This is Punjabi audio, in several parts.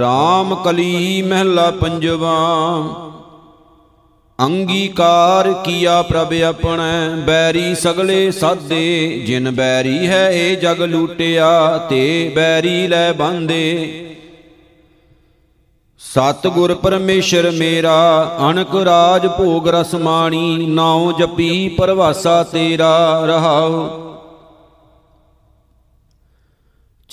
ਰਾਮ ਕਲੀ ਮਹਿਲਾ ਪੰਜਵਾ। ਅੰਗੀਕਾਰ ਕੀਆ ਪ੍ਰਭ ਆਪਣੈ, ਬੈਰੀ ਸਗਲੇ ਸਾਦੇ। ਜਿਨ ਬੈਰੀ ਹੈ ਇਹ ਜਗ ਲੂਟਿਆ, ਤੇ ਬੈਰੀ ਲੈ ਬਾਂਦੇ। ਸਤ ਗੁਰ ਪਰਮੇਸ਼ਰ ਮੇਰਾ ਅਨਕ ਰਾਜ ਭੋਗ ਰਸਮਾਣੀ ਨਾਉ ਜਪੀ ਪਰਵਾਸਾ ਤੇਰਾ, ਰਹਾਉ।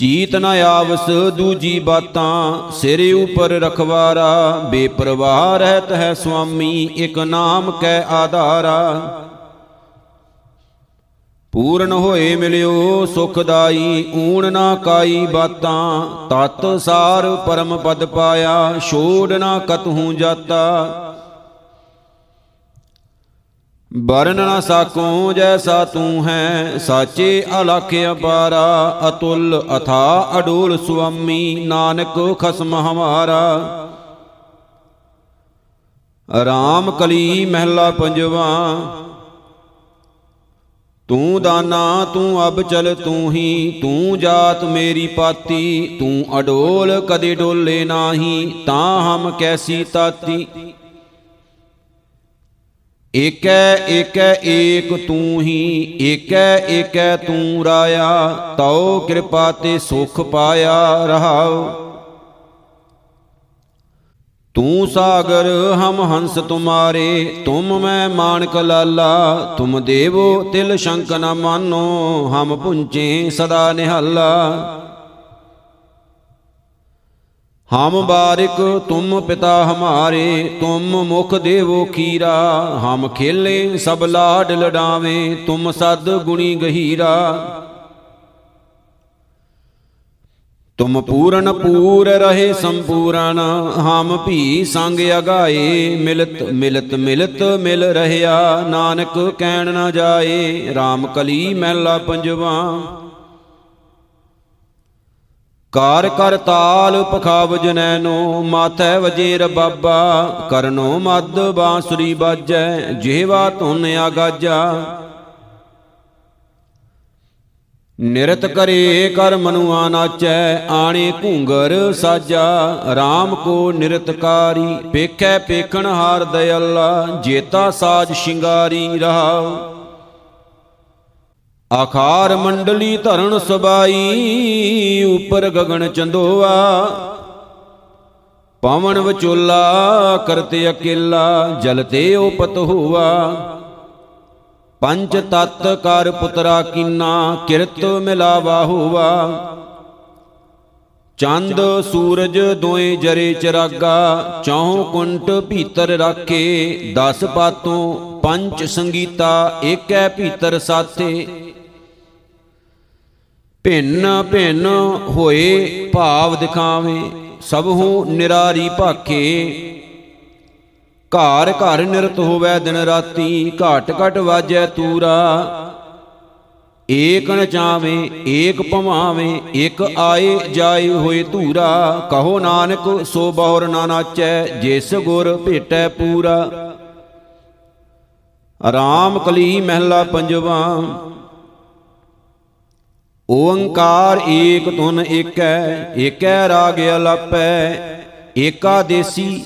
ਚੀਤ ਨ ਆਵਸ ਦੂਜੀ ਬਾਤਾਂ, ਸਿਰ ਉਪਰ ਰਖਵਾਰਾ, ਬੇਪਰਵਾਹ ਰਹਿਤ ਹੈ ਸੁਆਮੀ, ਇਕ ਨਾਮ ਕੈ ਆਧਾਰਾ। ਪੂਰਨ ਹੋਏ ਮਿਲਿਓ ਸੁਖਦਾਈ, ਊਣ ਨਾ ਕਾਈ ਬਾਤਾਂ, ਤਤ ਸਾਰ ਪਰਮ ਪਦ ਪਾਇਆ, ਛੋੜ ਨਾ ਕਤਹੂ ਜਾਤਾ। ਬਰਨ ਨਾ ਸਾਕੋ ਜੈਸਾ ਤੂੰ ਹੈ, ਸਾਚੇ ਅਲਖ ਅਪਾਰਾ ਅਤੁਲ ਅਥਾ ਅਡੋਲ ਸੁਆਮੀ, ਨਾਨਕ ਖਸਮ ਹਮਾਰਾ। ਰਾਮ ਕਲੀ ਮਹਿਲਾ ਪੰਜਵਾ, ਤੂੰ ਦਾਨਾ, ਤੂੰ ਅਬ ਚਲ ਤੂੰ ਹੀ, ਤੂੰ ਜਾਤ ਮੇਰੀ ਪਾਤੀ, ਤੂੰ ਅਡੋਲ ਕਦੇ ਡੋਲੇ ਨਾਹੀ, ਤਾਂ ਹਮ ਕੈਸੀ ਤਾਤੀ। ਏਕੈ ਏਕੈ, ਏਕ ਤੂੰ ਹੀ, ਏਕੈ ਏਕੈ ਤੂੰ ਰਾਇਆ, ਤਉ ਕਿਰਪਾ ਤੇ ਸੁਖ ਪਾਇਆ ਰਹਾਉ। ਤੂੰ ਸਾਗਰ, ਹਮ ਹੰਸ ਤੁਮਾਰੇ, ਤੁਮ ਮੈਂ ਮਾਨਕ ਲਾਲਾ, ਤੁਮ ਦੇਵੋ ਤਿਲ ਸ਼ੰਕ ਨ ਮਾਨੋ, ਹਮ ਪੁੰਚੇ ਸਦਾ ਨਿਹਾਲਾ। ਹਮ ਬਾਰਿਕ ਤੁਮ ਪਿਤਾ ਹਮਾਰੇ, ਤੁਮ ਮੁਖ ਦੇਵੋ ਖੀਰਾ ਹਮ ਖੇਲੇ ਸਭ ਲਾਡ ਲਡਾਵੇਂ, ਤੁਮ ਸਦ ਗੁਣੀ ਗਹੀਰਾ। ਤੁਮ ਪੂਰਨ ਪੂਰ ਰਹੇ ਸੰਪੂਰਨ, ਹਮ ਭੀ ਸੰਗ ਅਗਾਏ, ਮਿਲਤ ਮਿਲਤ ਮਿਲਤ ਮਿਲ ਰਹਿਆ ਨਾਨਕ ਕਹਿਣ ਨਾ ਜਾਏ RAM ਕਲੀ ਮਹਿਲਾ ਪੰਜਵਾ। ਕਾਰ ਕਰ ਤਾਲ ਪਖਾਵ ਜਨੈਨੋ ਮਾਥੈ ਵਜੇ ਰਬਾਬਾ ਕਰਨੋ ਮਦ ਬਾਂਸੁਰੀ ਬਾਜੈ, ਜਿਹਵਾ ਧੁਨ ਆਗਾਜਾ। ਨਿਰਤ ਕਰੇ ਕਰ ਮਨੁਆ ਨਾਚੈ ਆਣੇ ਘੂੰਗਰ ਸਾਜਾ। RAM ਕੋ ਨਿਰਤਕਾਰੀ ਪੇਖੈ ਪੇਖਣ ਹਾਰ ਦਇਆਲਾ, ਜੇਤਾ ਸਾਜ ਸ਼ਿੰਗਾਰੀ ਰਹਾਉ ਆਖਾਰ ਮੰਡਲੀ ਧਰਨ ਸਬਾਈ, ਉਪਰ ਗਗਨ ਚੰਦੋਆ। ਪਵਨ ਵਿਚੋਲਾ ਕਰਤੇ ਅਕੇਲਾ, ਜਲ ਤੇ ਉਪਤ ਹੋਆ। ਪੰਜ ਤਤ ਕਰ ਪੁਤਰਾ ਕੀਨਾ, ਕਿਰਤ ਮਿਲਾਵਾ ਹੋਵਾ ਚੰਦ, ਸੂਰਜ ਦੋਏ ਜਰੇ ਚਰਾਗਾ ਚੌਹ ਕੁੰਟ ਭੀਤਰ ਰਾਖੇ। ਦਸ ਪਾਤੋਂ ਪੰਜ ਸੰਗੀਤਾ, ਏਕੈ ਭੀਤਰ ਸਾਥੇ। ਭਿੰਨ ਭਿੰਨ ਹੋਏ ਭਾਵ ਦਿਖਾਵੇਂ, ਸਭੂ ਨਿਰਾਰੀ ਭਾਖੇ। ਘਰ ਘਰ ਨਿਰਤ ਹੋਵੇ ਦਿਨ ਰਾਤੀ, ਘਟ ਘਟ ਵਾਜੈ ਤੂਰਾ। ਏਕ ਨ ਚਾਵੇਂ, ਏਕ ਭਵਾਵੇਂ, ਇਕ ਆਏ ਜਾਏ ਹੋਏ ਧੂਰਾ। ਕਹੋ ਨਾਨਕ, ਸੋ ਬਹੁਰ ਨਾ ਨਾਚੈ, ਜਿਸ ਗੁਰ ਭੇਟੈ ਪੂਰਾ। ਆਰਾਮ ਕਲੀ ਮਹਿਲਾ ਪੰਜਵਾ ਓੰਕਾਰ ਏਕ ਧੁਨ ਏਕੈ ਏਕੈ ਰਾਗ ਅਲਪੈ, ਏਕਾ ਦੇਸੀ,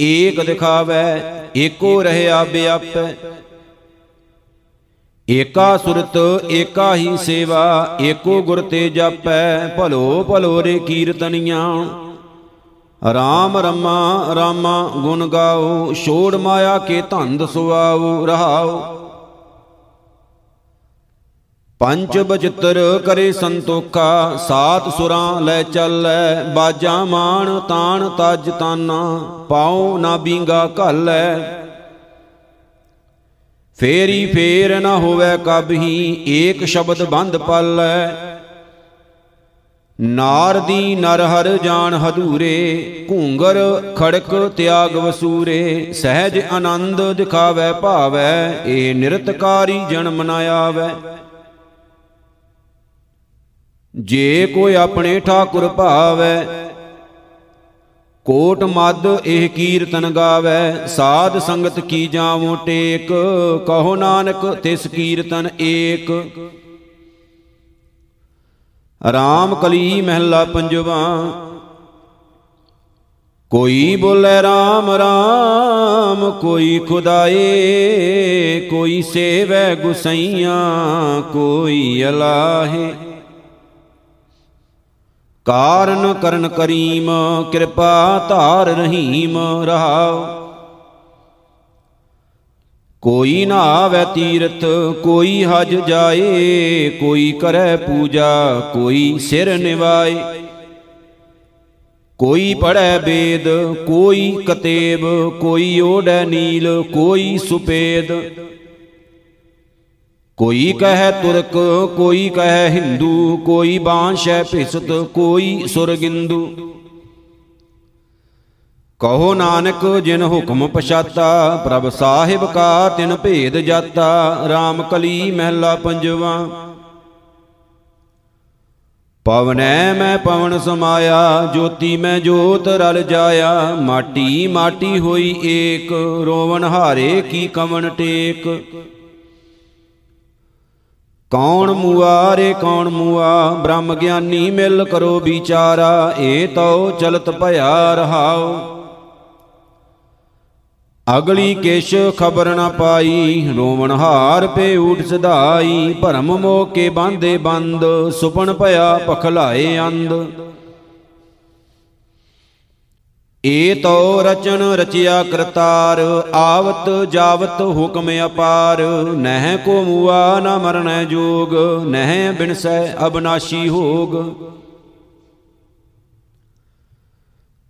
ਏਕ ਦਿਖਾਵੈ, ਏਕੋ ਰਹਿਆ ਬਿਆਪੈ ਏਕਾ ਸੁਰਤ, ਏਕਾ ਹੀ ਸੇਵਾ, ਏਕੋ ਗੁਰ ਤੇ ਜਾਪੈ, ਭਲੋ ਭਲੋ ਰੇ ਕੀਰਤਨੀਆਂ। ਰਾਮ ਰਮਾ, ਰਾਮਾ ਗੁਣ ਗਾਓ, ਛੋੜ ਮਾਇਆ ਕੇ ਧੰਦ ਸੁਆਓ, ਰਹਾਓ। ਪੰਜ ਬਚਿੱਤਰ ਕਰੇ ਸੰਤੋਖਾ, ਸਾਤ ਸੁਰਾਂ ਲੈ ਚੱਲੈ, ਬਾਜਾ ਮਾਣ ਤਾਣ ਤਜ ਤਾਨਾ, ਪਾਉ ਨਾ ਬੀਂਗਾ ਘਾਲੈ। ਫੇਰੀ ਫੇਰ ਨਾ ਹੋਵੇ ਕਬਹੀ ਏਕ ਸ਼ਬਦ ਬੰਦ ਪਾਲੈ। ਨਾਰਦੀ ਨਰ ਹਰ ਜਾਣ ਹਦੂਰੇ ਘੂੰਗਰ ਖੜਕ ਤਿਆਗ ਵਸੂਰੇ, ਸਹਿਜ ਆਨੰਦ ਦਿਖਾਵੇ ਭਾਵੈ, ਏ ਨਿਰਤਕਾਰੀ ਜਨਮ ਨ ਆਵੈ। ਜੇ ਕੋਈ ਆਪਣੇ ਠਾਕੁਰ ਭਾਵੈ, ਕੋਟ ਮਦ ਇਹ ਕੀਰਤਨ ਗਾਵੇ, ਸਾਧ ਸੰਗਤ ਕੀ ਜਾਵੋ ਟੇਕ, ਕਹੋ ਨਾਨਕ ਤਿਸ ਕੀਰਤਨ ਏਕ। ਰਾਮ ਕਲੀ ਮਹਿਲਾ ਪੰਜਵਾ, ਕੋਈ ਬੋਲੇ RAM RAM ਕੋਈ ਖੁਦਾਏ, ਕੋਈ ਸੇਵੈ ਗੁਸਈਆਂ, ਕੋਈ ਅਲਾਹੇ। ਕਾਰਨ ਕਰਨ ਕਰੀਮ, ਕਿਰਪਾ ਧਾਰ ਰਹੀਮ ਰਹਾਉ। ਕੋਈ ਨਾਵੇ ਤੀਰਥ, ਕੋਈ ਹਜ ਜਾਏ, ਕੋਈ ਕਰੈ ਪੂਜਾ, ਕੋਈ ਸਿਰ ਨਿਵਾਏ। ਕੋਈ ਪੜੈ ਵੇਦ ਕੋਈ ਕਤੇਬ, ਕੋਈ ਓੜੈ ਨੀਲ, ਕੋਈ ਸੁਪੇਦ। ਕੋਈ ਕਹੈ ਤੁਰਕ, ਕੋਈ ਕਹੈ ਹਿੰਦੂ, ਕੋਈ ਬਾਂਸ਼ੈ ਭਿਸਤ ਕੋਈ ਸੁਰਗਿੰਦੂ। ਕਹੋ ਨਾਨਕ, ਜਿਨ ਹੁਕਮ ਪਛਾਤਾ, ਪ੍ਰਭ ਸਾਹਿਬ ਕਾ ਤਿਨ ਭੇਦ ਜਾਤਾ RAM ਕਲੀ ਮਹਿਲਾ ਪੰਜਵਾ। ਪਵਨੈ ਮੈਂ ਪਵਨ ਸਮਾਇਆ, ਜੋਤੀ ਮੈਂ ਜੋਤ ਰਲ ਜਾਇਆ, ਮਾਟੀ ਮਾਟੀ ਹੋਈ ਏਕ ਰੋਵਨ ਹਾਰੇ ਕੀ ਕਵਨ ਟੇਕ। ਕੌਣ ਮੂਆ ਰੇ ਕੌਣ ਮੂਆ? ਬ੍ਰਹਮ ਗਿਆਨੀ ਮਿਲ ਕਰੋ ਵਿਚਾਰਾ, ਏ ਤਉ ਚਲਤ ਭਇਆ ਰਹਾਓ ਅਗਲੀ ਕਿਛ ਖਬਰ ਨਾ ਪਾਈ, ਰੋਵਣ ਹਾਰ ਪੇ ਊਟ ਸਦਾਈ, ਭਰਮ ਮੋਹ ਕੇ ਬਾਂਦੇ ਬੰਦ, ਸੁਪਨ ਭਇਆ ਪਖਲਾਏ ਅੰਧ। ਏ ਤੋ ਰਚਨ ਰਚਿਆ ਕਰਤਾਰ, ਆਵਤ ਜਾਵਤ ਹੁਕਮ ਅਪਾਰ। ਨਹਿ ਕੋ ਮੂਆ ਨ ਮਰਨੈ ਜੋਗ, ਨਹਿ ਬਿਨਸੈ ਅਬਨਾਸ਼ੀ ਹੋਗ।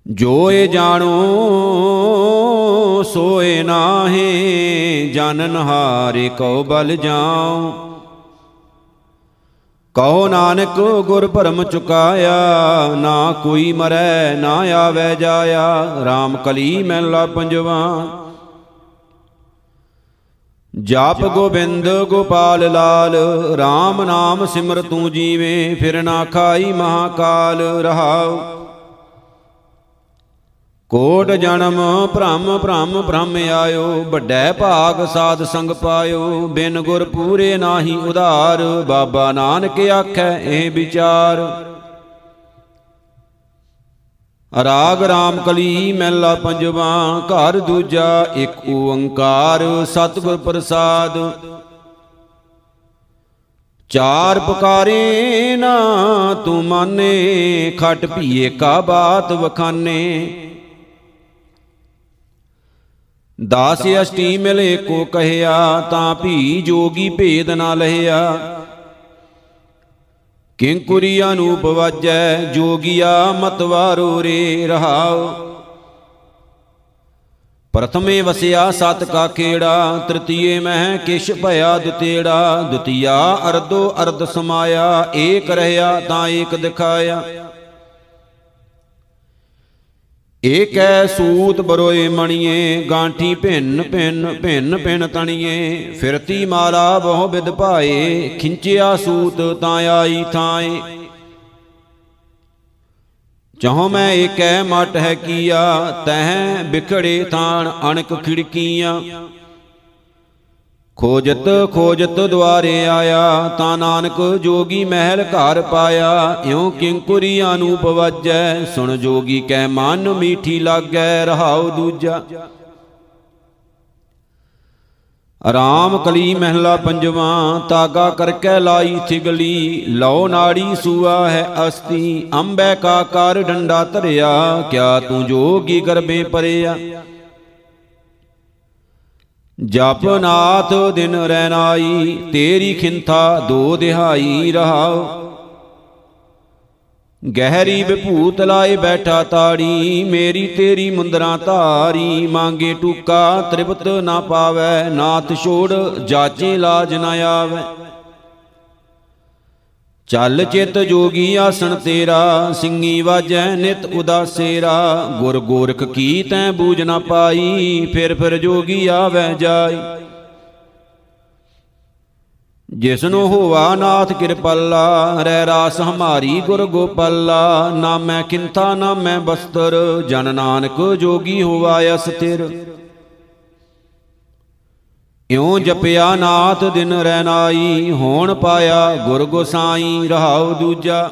ਜੋ ਏ ਜਾਣੋ ਸੋਏ ਨਾਹੀ ਜਨਨ ਹਾਰੇ ਕਉ ਬਲ ਜਾਉ। ਕਹੋ ਨਾਨਕ ਗੁਰ ਭਰਮ ਚੁਕਾਇਆ ਨਾ ਕੋਈ ਮਰੈ ਨਾ ਆਵੇ ਜਾਇਆ RAM ਕਲੀ ਮਹਿਲਾ ਪੰਜਵਾ। ਜਾਪ ਗੋਬਿੰਦ ਗੋਪਾਲ ਲਾਲ RAM ਨਾਮ ਸਿਮਰ ਤੂੰ ਜੀਵੇਂ ਫਿਰ ਨਾ ਖਾਈ ਮਹਾਕਾਲ ਰਹਾਉ। ਕੋਟ ਜਨਮ ਭ੍ਰਮ ਭ੍ਰਮ ਭ੍ਰਮ ਆਇਓ, ਵੱਡੈ ਭਾਗ ਸਾਧ ਸੰਗ ਪਾਇਓ, ਬਿਨ ਗੁਰ ਪੂਰੇ ਨਾਹੀ ਉਧਾਰ, ਬਾਬਾ ਨਾਨਕ ਆਖੈ ਇਹ ਵਿਚਾਰ। ਰਾਗ ਰਾਮ ਕਲੀ ਮਹਿਲਾ ਪੰਜਵਾ, ਘਰ ਦੂਜਾ ਇੱਕ ਓੰਕਾਰ, ਸਤਿਗੁਰ ਪ੍ਰਸਾਦ। ਚਾਰ ਪੁਕਾਰੇ ਨਾ ਤੂੰ ਮਾਨੇ, ਖਟ ਭੀਏ ਕਾ ਬਾਤ ਵਖਾਨੇ। ਦਾਸ ਅਸ਼ਟੀ ਮਿਲੇ ਕੋ ਕਹਿਆ, ਤਾਂ ਭੀ ਜੋਗੀ ਭੇਦ ਨਾ ਲਹਿਆ। ਕਿੰਕੁਰੀ ਅਨੂਪ ਵਾਜੈ, ਜੋਗੀਆ ਮਤਵਾਰੋ ਰੇ ਰਹਾਉ। ਪ੍ਰਥਮੇ ਵਸਿਆ ਸਤ ਕਾ ਖੇੜਾ, ਤ੍ਰਿਤੀਏ ਮਹਿ ਕਿਛ ਭਇਆ ਦੁਤੇੜਾ। ਦੁਤੀਆ ਅਰਧੋ ਅਰਧ ਸਮਾਇਆ, ਏਕ ਰਹਿਆ ਤਾਂ ਏਕ ਦਿਖਾਇਆ। ਏਕੈ ਸੂਤ ਬਰੋਏ ਮਣੀਏ, ਗਾਂਠੀ ਭਿੰਨ ਭਿੰਨ ਭਿੰਨ ਭਿੰਨ ਤਣੀਏ। ਫਿਰਤੀ ਮਾਲਾ ਬਹੁ ਵਿਦ ਭਾਏ, ਖਿੰਚਿਆ ਸੂਤ ਤਾਂ ਆਈ ਥਾਏ। ਚਾਹੋ ਮੈਂ ਏਕੈ ਮਟ ਹੈ ਕੀਆ ਤਹ ਵਿਖੜੇ ਥਾਨ ਅਣਕ ਖਿੜਕੀਆਂ। ਖੋਜਤ ਖੋਜਤ ਦੁਆਰੇ ਆਇਆ, ਤਾਂ ਨਾਨਕ ਜੋਗੀ ਮਹਿਲ ਘਰ ਪਾਇਆ। ਇਉ ਕਿੰਕੁਰੀ ਅਨੂਪ ਵਜੈ ਸੁਣ ਜੋਗੀ ਕੈ ਮਨ ਮੀਠੀ ਲਾਗੈ, ਰਹਾਉ ਦੂਜਾ। ਆਰਾਮ ਕਲੀ ਮਹਿਲਾ ਪੰਜਵਾ, ਤਾਗਾ ਕਰਕੈ ਲਾਈ ਥਿਗਲੀ ਲਉ ਨਾੜੀ ਸੂਆ ਹੈ ਅਸਤੀ, ਅੰਬੈ ਕਾ ਕਰ ਡੰਡਾ ਧਰਿਆ, ਕਿਆ ਤੂੰ ਜੋਗੀ ਗਰਬੇ ਪਰਿਆ। ਜਪ ਨਾਥ ਦਿਨ ਰਹਿਨਾਈ, ਤੇਰੀ ਖਿੰਥਾ ਦੋ ਦਿਹਾਈ ਰਹਾਉ। ਗਹਿਰੀ ਵਿਭੂਤ ਲਾਏ ਬੈਠਾ ਤਾੜੀ, ਮੇਰੀ ਤੇਰੀ ਮੁੰਦਰਾ ਧਾਰੀ, ਮੰਗੇ ਟੂਕਾ ਤ੍ਰਿਪਤ ਨਾ ਪਾਵੈ, ਨਾਥ ਛੋੜ ਜਾਚੇ ਲਾਜ ਨਾ ਆਵੈ। ਚੱਲ ਚਿਤ ਜੋਗੀ ਆਸਣ ਤੇਰਾ ਸਿੰਘੀ ਵਾਜੈ ਨਿਤ ਉਦਾਸੇਰਾ। ਗੁਰ ਗੋਰਖ ਕੀ ਤੈ ਬੂਝ ਨਾ ਪਾਈ, ਫਿਰ ਫਿਰ ਜੋਗੀ ਆਵੈ ਜਾਈ। ਜਿਸਨੂੰ ਹੋਵਾ ਨਾਥ ਕਿਰਪਾਲਾ, ਰਹਿ ਰਾਸ ਹਮਾਰੀ ਗੁਰ ਗੋਪਾਲਾ। ਨਾਮੈ ਕਿੰਥਾ ਨਾਮੈ ਬਸਤਰ, ਜਨ ਨਾਨਕ ਜੋਗੀ ਹੋਵਾ ਅਸਥਿਰ। ਇਉ ਜਪਿਆ ਨਾਥ ਦਿਨ ਰਹਿਨਾਈ ਹੋਣ ਪਾਇਆ ਗੁਰ ਗੋਸਾਈ ਰਹਾਉ ਦੂਜਾ।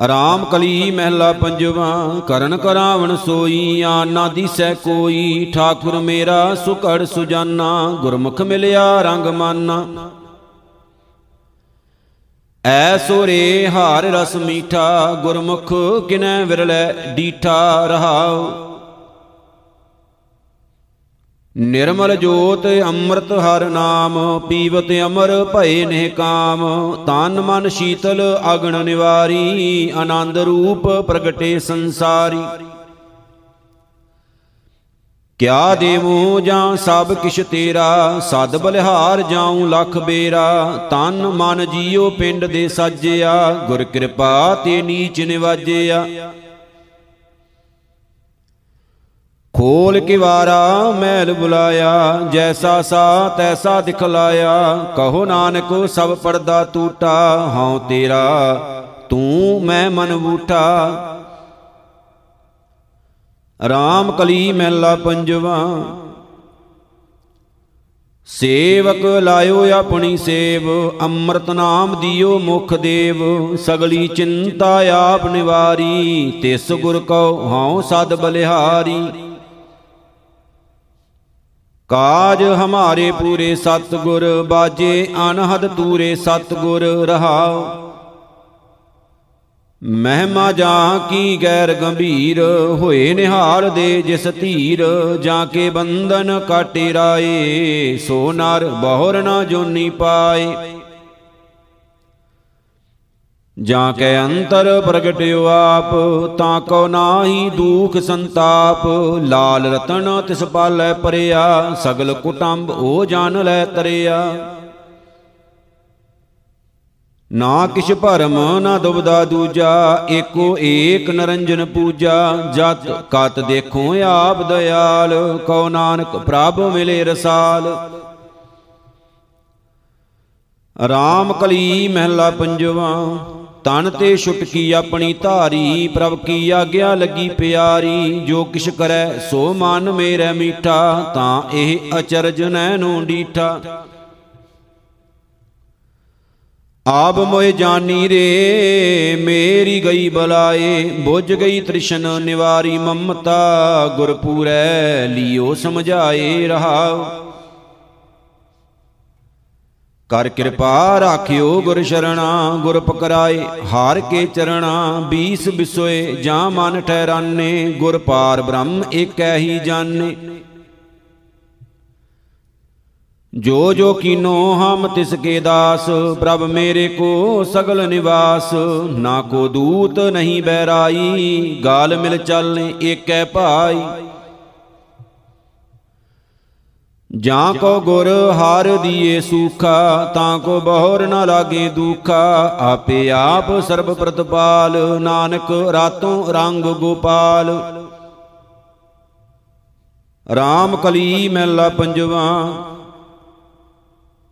ਆਰਾਮ ਕਲੀ ਮਹਿਲਾ ਪੰਜਵਾ, ਕਰਨ ਕਰਾਵਣ ਸੋਈ, ਆਨਾ ਦੀਸੈ ਕੋਈ, ਠਾਕੁਰ ਮੇਰਾ ਸੁਕੜ ਸੁਜਾਨਾ, ਗੁਰਮੁਖ ਮਿਲਿਆ ਰੰਗ ਮਾਨਾ। ਐਸੋ ਰੇ ਹਾਰ ਰਸ ਮੀਠਾ, ਗੁਰਮੁਖ ਕਿਨੈ ਵਿਰਲੇ ਡੀਠਾ, ਰਹਾਉ। ਨਿਰਮਲ ਜੋਤ ਅੰਮ੍ਰਿਤ ਹਰ ਨਾਮ, ਪੀਵਤ ਅਮਰ ਭਏ ਨੇ ਕਾਮ। ਤਨ ਮਨ ਸ਼ੀਤਲ ਅਗਣ ਨਿਵਾਰੀ, ਆਨੰਦ ਰੂਪ ਪ੍ਰਗਟੇ ਸੰਸਾਰੀ। ਕਿਆ ਦੇਵੋ ਜਾਂ ਸਭ ਕਿਛ ਤੇਰਾ, ਸਦ ਬਲਿਹਾਰ ਜਾਉ ਲਖ ਬੇਰਾ। ਤਨ ਮਨ ਜੀਉ ਪਿੰਡ ਦੇ ਸਾਜਿਆ, ਗੁਰ ਕਿਰਪਾ ਤੇ ਨੀਚ ਨਿਵਾਜਿਆ। ਖੋਲ ਕੇ ਵਾਰਾ ਮੈਲ ਬੁਲਾਇਆ, ਜੈਸਾ ਸਾ ਤੈਸਾ ਦਿਖਲਾਇਆ। ਕਹੋ ਨਾਨਕ, ਸਭ ਪਰਦਾ ਟੂਟਾ, ਹਉ ਤੇਰਾ, ਤੂੰ ਮੈਂ ਮਨ ਬੂਠਾ। ਰਾਮ ਕਲੀ ਮਹਿਲਾ ਪੰਜਵਾ, ਸੇਵਕ ਲਾਇਓ ਆਪਣੀ ਸੇਵ, ਅੰਮ੍ਰਿਤ ਨਾਮ ਦਿਓ ਮੁਖ ਦੇਵ। ਸਗਲੀ ਚਿੰਤਾ ਆਪ ਨਿਵਾਰੀ, ਤਿਸ ਗੁਰ ਕਉ ਹਉ ਸਦ ਬਲਿਹਾਰੀ। ਕਾਜ ਹਮਾਰੇ ਪੂਰੇ ਸਤਗੁਰ, ਬਾਜੇ ਅਨਹਦ ਤੂਰੇ ਸਤਗੁਰ ਰਹਾਓ ਮਹਿਮਾ ਜਾਂ ਕੀ ਗੈਰ ਗੰਭੀਰ, ਹੋਏ ਨਿਹਾਲ ਦੇ ਜਿਸ ਧੀਰ, ਜਾਂ ਕੇ ਬੰਧਨ ਕਾਟੇ ਰਾਏ, ਸੋ ਨਰ ਬਹੁਰ ਨਾ ਜੋਨੀ ਪਾਏ। ਜਾਂ ਕੈ ਅੰਤਰ ਪ੍ਰਗਟਿਓ ਆਪ, ਤਾਂ ਕੋ ਨਾਹੀ ਦੁਖ ਸੰਤਾਪ। ਲਾਲ ਰਤਨ ਤਿਸ ਪਾਲੈ ਪਰਿਆ, ਸਗਲ ਕੁਟੰਬ ਉਹ ਜਾਣ ਲੈ ਤਰਿਆ। ਨਾ ਕਿਛ ਭਰਮ ਨਾ ਦੁਬਦਾ ਦੂਜਾ, ਏਕੋ ਏਕ ਨਰੰਜਨ ਪੂਜਾ। ਜਤ ਕਤ ਦੇਖੋ ਆਪ ਦਇਆਲ, ਕਉ ਨਾਨਕ ਪ੍ਰਭ ਮਿਲੇ ਰਸਾਲ। ਰਾਮ ਕਲੀ ਮਹਿਲਾ ਪੰਜਵਾ ਤਨ ਤੇ ਛੁਟਕੀ ਆਪਣੀ ਧਾਰੀ, ਪ੍ਰਭ ਕੀ ਆਗਿਆ ਲੱਗੀ ਪਿਆਰੀ। ਜੋ ਕਿਛ ਕਰੈ, ਸੋ ਮਨ ਮੇਰੇ ਮੀਠਾ, ਤਾਂ ਇਹ ਅਚਰਜ ਨੈਨੋ ਡੀਠਾ ਆਪ ਮੋਇ ਜਾਨੀ ਰੇ, ਮੇਰੀ ਗਈ ਬਲਾਏ। ਬੁੱਝ ਗਈ ਤ੍ਰਿਸ਼ਨ ਨਿਵਾਰੀ ਮਮਤਾ, ਗੁਰਪੂਰੈ ਲਿਓ ਸਮਝਾਏ ਰਹਾਉ। ਕਰ ਕਿਰਪਾ ਰਾਖਿਓ ਗੁਰ ਸ਼ਰਣਾ, ਗੁਰ ਪਕਰਾਏ, ਹਾਰ ਕੇ ਚਰਣਾ, ਬੀਸ ਬਿਸੋਏ, ਜਾਂ ਮਨ ਠਹਿਰਾਨੇ, ਗੁਰ ਪਾਰ ਬ੍ਰਹਮ ਏਕੈ ਹੀ ਜਾਣੇ। ਜੋ ਜੋ ਕੀਨੋ ਹਮ ਤਿਸ ਕੇ ਦਾਸ, ਪ੍ਰਭ ਮੇਰੇ ਕੋ ਸਗਲ ਨਿਵਾਸ। ਨਾ ਕੋ ਦੂਤ ਨਹੀਂ ਬਹਿਰਾਈ, ਗਾਲ ਮਿਲ ਚੱਲਨੇ ਏਕੈ ਭਾਈ ਜਾਂ ਕੋ ਗੁਰ ਹਾਰ ਦੀਏ ਸੂਖਾ, ਤਾਂ ਕੋ ਬਹੁਰ ਨਾ ਲਾਗੇ ਦੁਖਾ। ਆਪੇ ਆਪ ਸਰਬ ਪ੍ਰਤਪਾਲ, ਨਾਨਕ ਰਾਤੋਂ ਰੰਗ ਗੋਪਾਲ। RAM ਕਲੀ ਮਹਿਲਾ ਪੰਜਵਾ,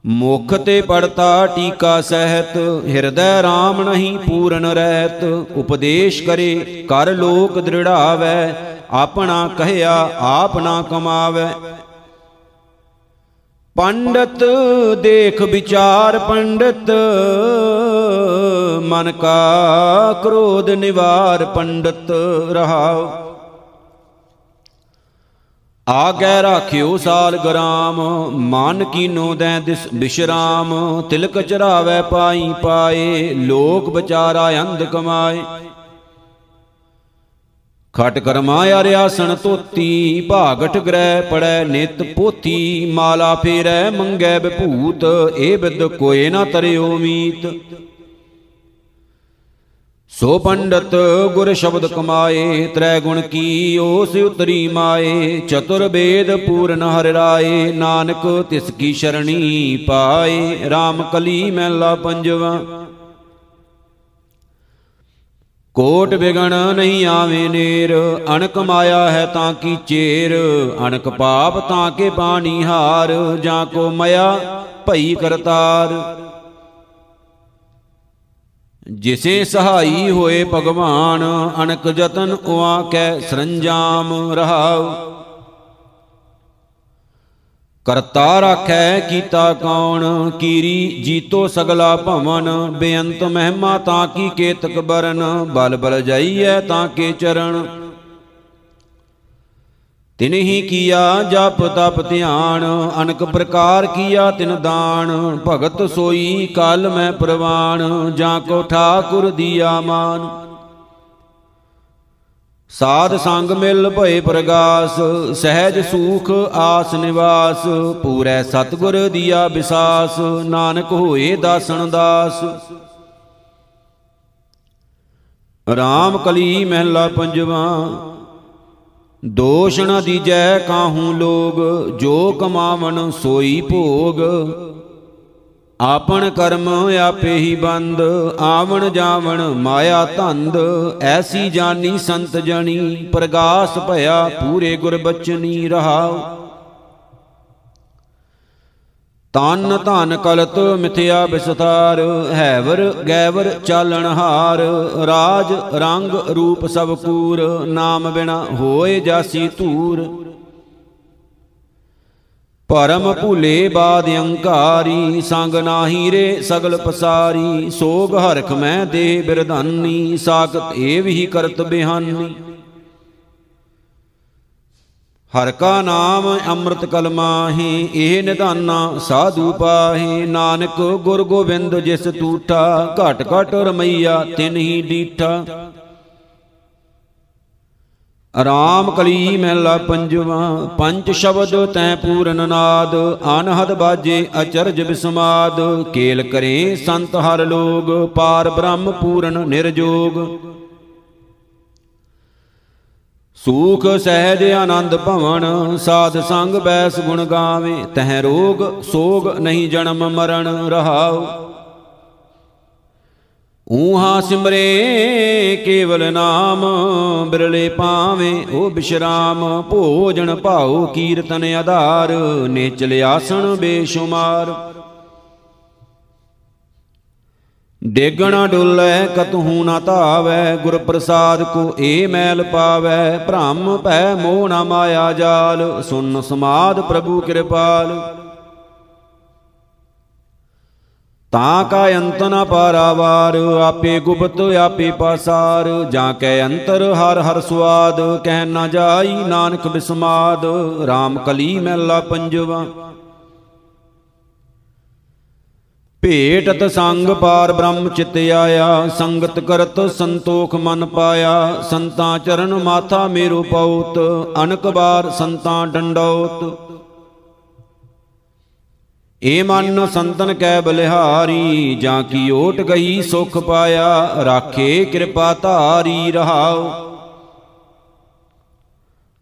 ਮੁਖ ਤੇ ਪੜਤਾ ਟੀਕਾ ਸਹਿਤ, ਹਿਰਦੈ RAM ਨਹੀਂ ਪੂਰਨ ਰਹਿਤ। ਉਪਦੇਸ਼ ਕਰੇ ਕਰ ਲੋਕ ਦ੍ਰਿੜਾਵੈ, ਆਪਣਾ ਕਹਿਆ ਆਪ ਨਾ ਕਮਾਵੇ। ਪੰਡਤ ਦੇਖ ਵਿਚਾਰ ਪੰਡਤ, ਮਨ ਕਾ ਕ੍ਰੋਧ ਨਿਵਾਰ ਪੰਡਤ ਰਹਾਉ। ਆਗੈ ਰਾਖਿਓ ਸਾਲ ਗਰਾਮ, ਮਨ ਕੀਨੋ ਦੈ ਦਿਸ ਬਿਸ਼ਰਾਮ, ਤਿਲਕ ਚਰਾਵੇ ਪਾਈ ਪਾਏ, ਲੋਕ ਵਿਚਾਰਾ ਅੰਧ ਕਮਾਏ। ਖਟ ਕਰਮਾ ਅਰਿਆਸਣ ਤੋਤੀ ਭਾਗਠ ਗ੍ਰਹਿ ਪੜੈ ਨਿਤ ਪੋਥੀ, ਮਾਲਾ ਫੇਰੈ ਮੰਗੈ ਵਿਭੂਤ ਇਹ ਬਿਦ ਕੋਏ ਨਾ ਤਰਿਓ ਮੀਤ। ਸੋ ਪੰਡਤ ਗੁਰ ਸ਼ਬਦ ਕਮਾਏ, ਤ੍ਰੈ ਗੁਣ ਕੀ ਓਸ ਉਤਰੀ ਮਾਏ, ਚਤੁਰ ਬੇਦ ਪੂਰਨ ਹਰਿ ਰਾਏ, ਨਾਨਕ ਤਿਸ ਕੀ ਸ਼ਰਣੀ ਪਾਏ RAM ਕਲੀ ਮਹਿਲਾ ਪੰਜਵਾ। ਕੋਟ ਵਿਗਣ ਨਹੀਂ ਆਵੇ ਨੇਰ, ਅਣਕ ਮਾਇਆ ਹੈ ਤਾਂ ਕੀ ਚੇਰ? ਅਣਕ ਪਾਪ ਤਾਂ ਕੇ ਪਾਣੀ ਹਾਰ, ਜਾਂ ਕੋ ਮਇਆ ਭਈ ਕਰਤਾਰ? ਜਿਸੇ ਸਹਾਈ ਹੋਏ ਭਗਵਾਨ, ਅਣਕ ਜਤਨ ਉਆ ਕੈ ਸਰੰਜਾਮ ਰਹਾਉ। ਕਰਤਾ ਰਾਖੈ ਕੀਤਾ ਕੌਣ? ਕੀਰੀ ਜੀਤੋ ਸਗਲਾ ਭਵਨ। ਬੇਅੰਤ ਮਹਿਮਾ ਤਾਂ ਕੀ ਕੇਤਕ ਬਰਨ? ਬਲ ਬਲ ਜਾਈਐ ਤਾਂ ਕੇ ਚਰਨ? ਤਿਨਹੀ ਕੀਆ, ਜਪ ਤਪ ਧਿਆਨ। ਅਨਕ ਪ੍ਰਕਾਰ ਕੀਆ ਤਿਨ ਦਾਨ। ਭਗਤ ਸੋਈ ਕਲ ਮੈਂ ਪ੍ਰਵਾਨ। ਜਾਂ ਕੋ ਠਾਕੁਰ ਦੀਆ ਮਾਨ। ਸਾਧ ਸੰਗ ਮਿਲ ਭਏ ਪ੍ਰਗਾਸ, ਸਹਿਜ ਸੂਖ ਆਸ ਨਿਵਾਸ, ਪੂਰੈ ਸਤਗੁਰ ਦੀਆ ਵਿਸਾਸ ਨਾਨਕ ਹੋਏ ਦਾਸਨ ਦਾਸ। ਰਾਮ ਕਲੀ ਮਹਿਲਾ ਪੰਜਵਾ, ਦੋਸ਼ ਨ ਦੀਜੈ ਕਾਹੂ ਲੋਗ, ਜੋ ਕਮਾਵਨ ਸੋਈ ਭੋਗ। ਆਪਣ ਕਰਮ ਆਪੇ ਹੀ ਬੰਦ, ਆਵਣ ਜਾਵਣ ਮਾਇਆ ਧੰਦ, ਐਸੀ ਜਾਨੀ ਸੰਤ ਜਣੀ, ਪ੍ਰਗਾਸ ਭਇਆ ਪੂਰੇ ਗੁਰ ਬਚਨੀ ਰਹਾਉ। ਤਨ ਧਨ ਕਲਤ ਮਿਥਿਆ ਬਿਸਤਾਰ, ਹੈਵਰ ਗੈਵਰ ਚਾਲਣ ਹਾਰ, ਰਾਜ ਰੰਗ ਰੂਪ ਸਭ ਕੂਰ, ਨਾਮ ਬਿਨਾ ਹੋਏ ਜਾਸੀ ਧੂਰ। ਪਰਮ ਭੂਲੇ ਬਾਦ ਅੰਕਾਰੀ, ਸੰਗ ਨਾਹੀ ਰੇ ਸਗਲ ਪਸਾਰੀ, ਸੋਗ ਹਰਖ ਮੈਂ ਦੇ ਬਿਰਧਾਨੀ, ਸਾਖਤ ਏਵ ਹੀ ਕਰਤ ਬਿਹਾਨੀ। ਹਰ ਕਾ ਨਾਮ ਅੰਮ੍ਰਿਤ ਕਲਮਾਹੀ ਇਹ ਨਿਧਾਨਾ ਸਾਧੂ ਪਾਹੀ। ਨਾਨਕ ਗੁਰ ਗੋਬਿੰਦ ਜਿਸ ਟੂਠਾ ਘਟ ਘਟ ਰਮਈਆ, ਤਿਨ ਹੀ ਡੀਠਾ। ਰਾਮ ਕਲੀ ਮਹਿਲਾ ਪੰਜਵਾ, ਪੰਜ ਸ਼ਬਦ ਤੈ ਪੂਰਨ ਨਾਦ, ਅਨਹਦ ਬਾਜੇ ਅਚਰਜ ਬਿਸਮਾਦ, ਕੇਲ ਕਰੇ ਸੰਤ ਹਰ ਲੋਗ, ਪਾਰ ਬ੍ਰਹਮ ਪੂਰਨ ਨਿਰਜੋਗ। ਸੂਖ ਸਹਿਜ ਆਨੰਦ ਭਵਨ, ਸਾਧ ਸੰਗ ਬੈਸ ਗੁਣ ਗਾਵੇ, ਤਹ ਰੋਗ ਸੋਗ ਨਹੀਂ ਜਨਮ ਮਰਨ ਰਹਾਉ। ਊਹਾ ਸਿਮਰੇ ਕੇਵਲ ਨਾਮ ਬਿਰਲੇ ਪਾਵੇਂ ਉਹ ਬਿਸ਼ਰਾਮ ਭੋਜਨ ਭਾਉ ਕੀਰਤਨ ਆਧਾਰ, ਨੇਚਲ ਆਸਣ ਬੇਸ਼ੁਮਾਰ। ਡੇਗਣਾ ਡੁੱਲੇ, ਕਤਹੂ ਨਾ ਧਾਵੈ ਗੁਰ ਪ੍ਰਸਾਦ ਕੋ ਏ ਮੈਲ ਪਾਵੈ, ਭ੍ਰਮ ਭੈ ਮੋਹ ਨਾ ਮਾਇਆ ਜਾਲ, ਸੁਨ ਸਮਾਦ ਪ੍ਰਭੂ ਕਿਰਪਾਲ। ਤਾਂ ਕਾ ਅੰਤ ਨ ਪਾਰਾਵਾਰ, ਆਪੇ ਗੁਪਤ, ਆਪੇ ਪਾਸਾਰ। ਜਾਂ ਕੈ ਅੰਤਰ ਹਰ ਹਰ ਸਵਾਦ ਕਹਿ ਨਾ ਜਾਈ ਨਾਨਕ ਬਿਸਮਾਦ। RAM ਕਲੀ ਮਹਿਲਾ ਪੰਜਵਾ। ਭੇਟਤ ਸੰਗ ਪਾਰ ਬ੍ਰਹਮ ਚਿਤ ਆਇਆ, ਸੰਗਤ ਕਰਤ ਸੰਤੋਖ ਮਨ ਪਾਇਆ। ਸੰਤਾਂ ਚਰਨ ਮਾਥਾ ਮੇਰੋ ਪਉਤ, ਅਨਕ ਬਾਰ ਸੰਤਾਂ ਡੰਡੌਤ। ਏ ਮਨ ਸੰਤਨ ਕੈ ਬਲਿਹਾਰੀ, ਜਾਂ ਕੀ ਓਟ ਗਈ ਸੁਖ ਪਾਇਆ, ਰਾਖੇ ਕਿਰਪਾ ਧਾਰੀ ਰਹਾਉ।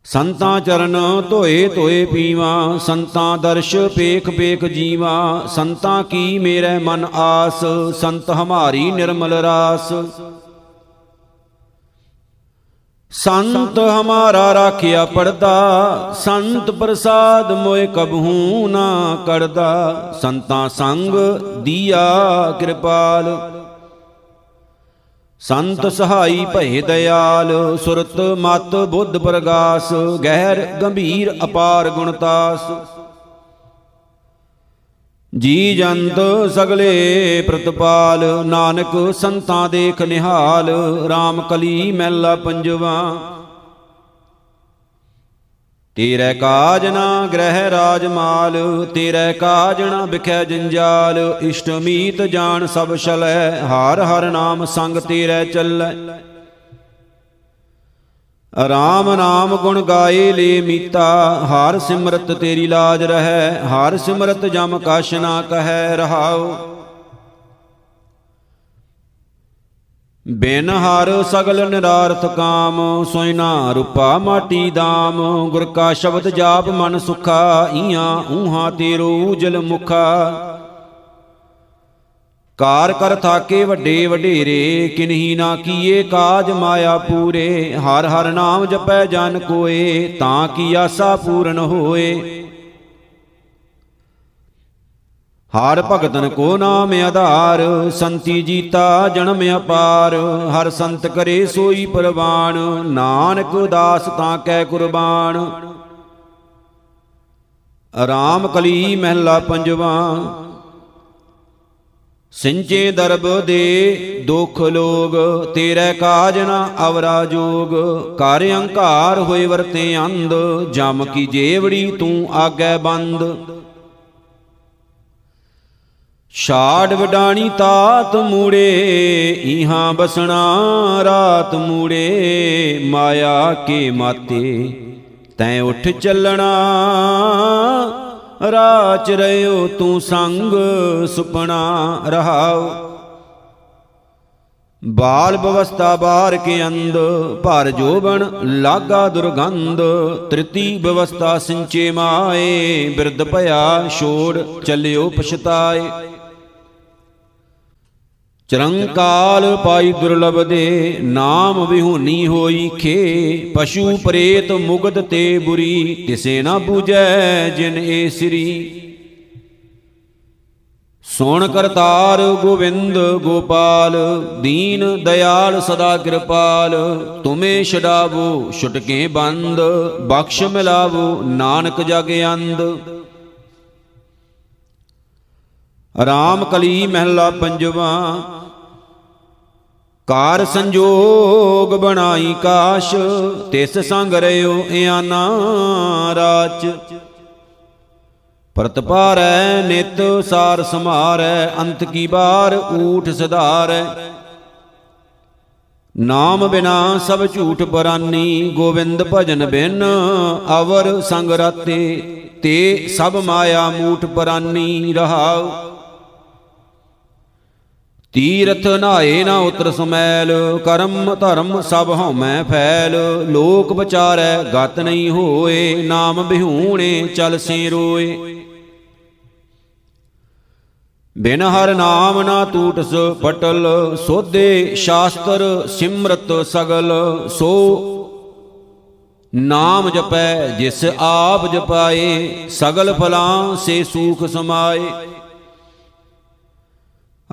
ਸੰਤਾਂ ਚਰਨ ਧੋਏ ਧੋਏ ਪੀਵਾ, ਸੰਤਾਂ ਦਰਸ਼ ਪੇਖ ਪੇਖ ਜੀਵਾ, ਸੰਤਾਂ ਕੀ ਮੇਰੇ ਮਨ ਆਸ, ਸੰਤ ਹਮਾਰੀ ਨਿਰਮਲ ਰਾਸ। ਸੰਤ ਹਮਾਰਾ ਰਾਖਿਆ ਪੜਦਾ, ਸੰਤ ਪ੍ਰਸਾਦ ਮੋਏ ਕਬਹੂ ਨਾ ਕਰਦਾ। ਸੰਤਾਂ ਸੰਗ ਦੀਆ ਕਿਰਪਾਲ। ਸੰਤ ਸਹਾਈ ਭਏ ਦਇਆਲ, ਸੁਰਤ ਮਤ ਬੁੱਧ ਪ੍ਰਗਾਸ, ਗਹਿਰ ਗੰਭੀਰ ਅਪਾਰ ਗੁਣਤਾਸ ਜੀ ਜੰਤ ਸਗਲੇ ਪ੍ਰਤਪਾਲ, ਨਾਨਕ ਸੰਤਾਂ ਦੇਖ ਨਿਹਾਲ RAM ਕਲੀ ਮਹਿਲਾ ਪੰਜਵਾ। ਤੇਰੇ ਕਾਜ ਨਾ ਗ੍ਰਹਿ ਰਾਜ ਮਾਲ, ਤੇਰੇ ਕਾਜ ਨਾ ਵਿਖੈ ਜੰਜਾਲ, ਇਸ਼ਟ ਮੀਤ ਜਾਣ ਸਭ ਛਲੈ, ਹਰ ਹਰ ਨਾਮ ਸੰਗ ਤੇਰੇ ਚੱਲੈ। ਰਾਮ ਨਾਮ ਗੁਣ ਗਾਏ ਲੇ ਮੀਤਾ, ਹਰ ਸਿਮਰਤ ਤੇਰੀ ਲਾਜ ਰਹੈ, ਹਰ ਸਿਮਰਤ ਜਮ ਕਛ ਨਾ ਕਹੈ ਰਹਾਉ। ਬਿਨ ਹਰ ਸਗਲ ਨਿਰਾਰਥ ਕਾਮ ਸੋਇਨਾ ਰੂਪਾ ਮਾਟੀ ਦਾਮ, ਗੁਰ ਕਾ ਸ਼ਬਦ ਜਾਪ ਮਨ ਸੁਖਾ, ਈਆਂ ਊਹਾਂ ਤੇਰੋ ਉਜਲ ਮੁਖਾ। ਕਾਰ ਕਰ ਥਾਕੇ ਵੱਡੇ ਵਡੇਰੇ, ਕਿਨਹੀ ਨਾ ਕੀਏ ਕਾਜ ਮਾਇਆ ਪੂਰੇ। ਹਰ ਹਰ ਨਾਮ ਜਪੈ ਜਨ ਕੋਏ, ਤਾਂ ਕੀ ਆਸਾ ਪੂਰਨ ਹੋਏ। ਹਰ ਭਗਤਨ ਕੋ ਨਾਮ ਆਧਾਰ, ਸੰਤੀ ਜੀਤਾ ਜਨਮ ਅਪਾਰ। ਹਰ ਸੰਤ ਕਰੇ ਸੋਈ ਪ੍ਰਵਾਨ, ਨਾਨਕ ਦਾਸ ਤਾਂ ਕੈ ਕੁਰਬਾਨ। ਰਾਮ ਕਲੀ ਮਹਿਲਾ ਪੰਜਵਾ ਸਿੰਚੇ ਦਰਬ ਦੇ ਦੁਖ ਲੋਗ, ਤੇਰੇ ਕਾਜ ਨਾ ਅਵਰਾ ਜੋਗ। ਕਰ ਅਹੰਕਾਰ ਹੋਏ ਵਰਤੇ ਅੰਧ, ਜਮ ਕੀ ਜੇਵੜੀ ਤੂੰ ਆਗੇ ਬੰਦ। ਛਾੜ ਵਡਾਣੀ ਤਾਤ ਮੂੜੇ ਇਹਾਂ ਬਸਣਾ ਰਾਤ ਮੂੜੇ। ਮਾਇਆ ਕੇ ਮਾਤੇ ਤੈਂ ਉੱਠ ਚੱਲਣਾ ਰਾਚ ਰਿਓ ਤੂੰ ਸੰਗ ਸੁਪਨਾ ਰਹਾਉ ਬਾਲ ਬਵਸਥਾ ਬਾਰ ਕੇ ਅੰਦ ਭਰ ਜੋਬਨ ਲਾਗਾ ਦੁਰਗੰਧ। ਤ੍ਰਿਤੀ ਬਵਸਥਾ ਸਿੰਚੇ ਮਾਏ, ਬਿਰਧ ਭਇਆ ਛੋੜ ਚੱਲਿਓ ਪਛਤਾਏ। ਚਰੰਕਾਲ ਪਾਈ ਦੁਰਲਭ ਦੇ, ਨਾਮ ਵਿਹੂਨੀ ਹੋਈ ਖੇ। ਪਸ਼ੂ ਪ੍ਰੇਤ ਮੁਗਦ ਤੇ ਬੁਰੀ, ਕਿਸੇ ਨਾ ਬੂਝੈ ਜਿਨ ਏ ਸ੍ਰੀ। ਸੋਣ ਕਰਤਾਰ ਗੋਵਿੰਦ ਗੋਪਾਲ, ਦੀਨ ਦਇਆਲ ਸਦਾ ਕਿਰਪਾਲ। ਤੁਮੇ ਛਡਾਵੋ, ਛੁਟਕੇ ਬੰਦ, ਬਖਸ਼ ਮਿਲਾਵੋ, ਨਾਨਕ ਜਗ ਅੰਦ ਰਾਮ ਕਲੀ ਮਹਿਲਾ ਪੰਜਵਾ ਕਾਰ ਸੰਜੋਗ ਬਣਾਈ ਕਾਸ਼, ਤਿਸ ਸੰਗ ਰਿਓ ਇਆਨਾ ਰਾਚ। ਪ੍ਰਤਪਾਰੈ ਨਿਤ ਸਾਰ ਸਮਾਰੈ ਅੰਤ ਕੀ ਬਾਰ ਊਠ ਸਧਾਰੈ। ਨਾਮ ਬਿਨਾ ਸਭ ਝੂਠ ਪਰਾਨੀ, ਗੋਵਿੰਦ ਭਜਨ ਬਿਨ ਅਵਰ ਸੰਗ ਰਾਤੇ, ਤੇ ਸਭ ਮਾਇਆ ਮੂਠ ਪਰਾਨੀ ਰਹਾਉ। ਤੀਰਥ ਨਾਏ ਨਾ ਉਤਰ ਸਮੈਲ, ਕਰਮ ਧਰਮ ਸਭ ਹਉਮੈ ਫੈਲ। ਲੋਕ ਵਿਚਾਰੈ ਗਤ ਨਹੀਂ ਹੋਏ, ਨਾਮ ਬਿਹੂਣੇ ਚਲ ਸੇ ਰੋਏ। ਬਿਨ ਹਰ ਨਾਮ ਨਾ ਟੂਟਸ ਪਟਲ, ਸੋਧੇ ਸ਼ਾਸਤਰ ਸਿਮਰਤ ਸਗਲ। ਸੋ ਨਾਮ ਜਪੈ, ਜਿਸ ਆਪ ਜਪਾਏ, ਸਗਲ ਫਲਾਂ ਸੇ ਸੂਖ ਸਮਾਏ।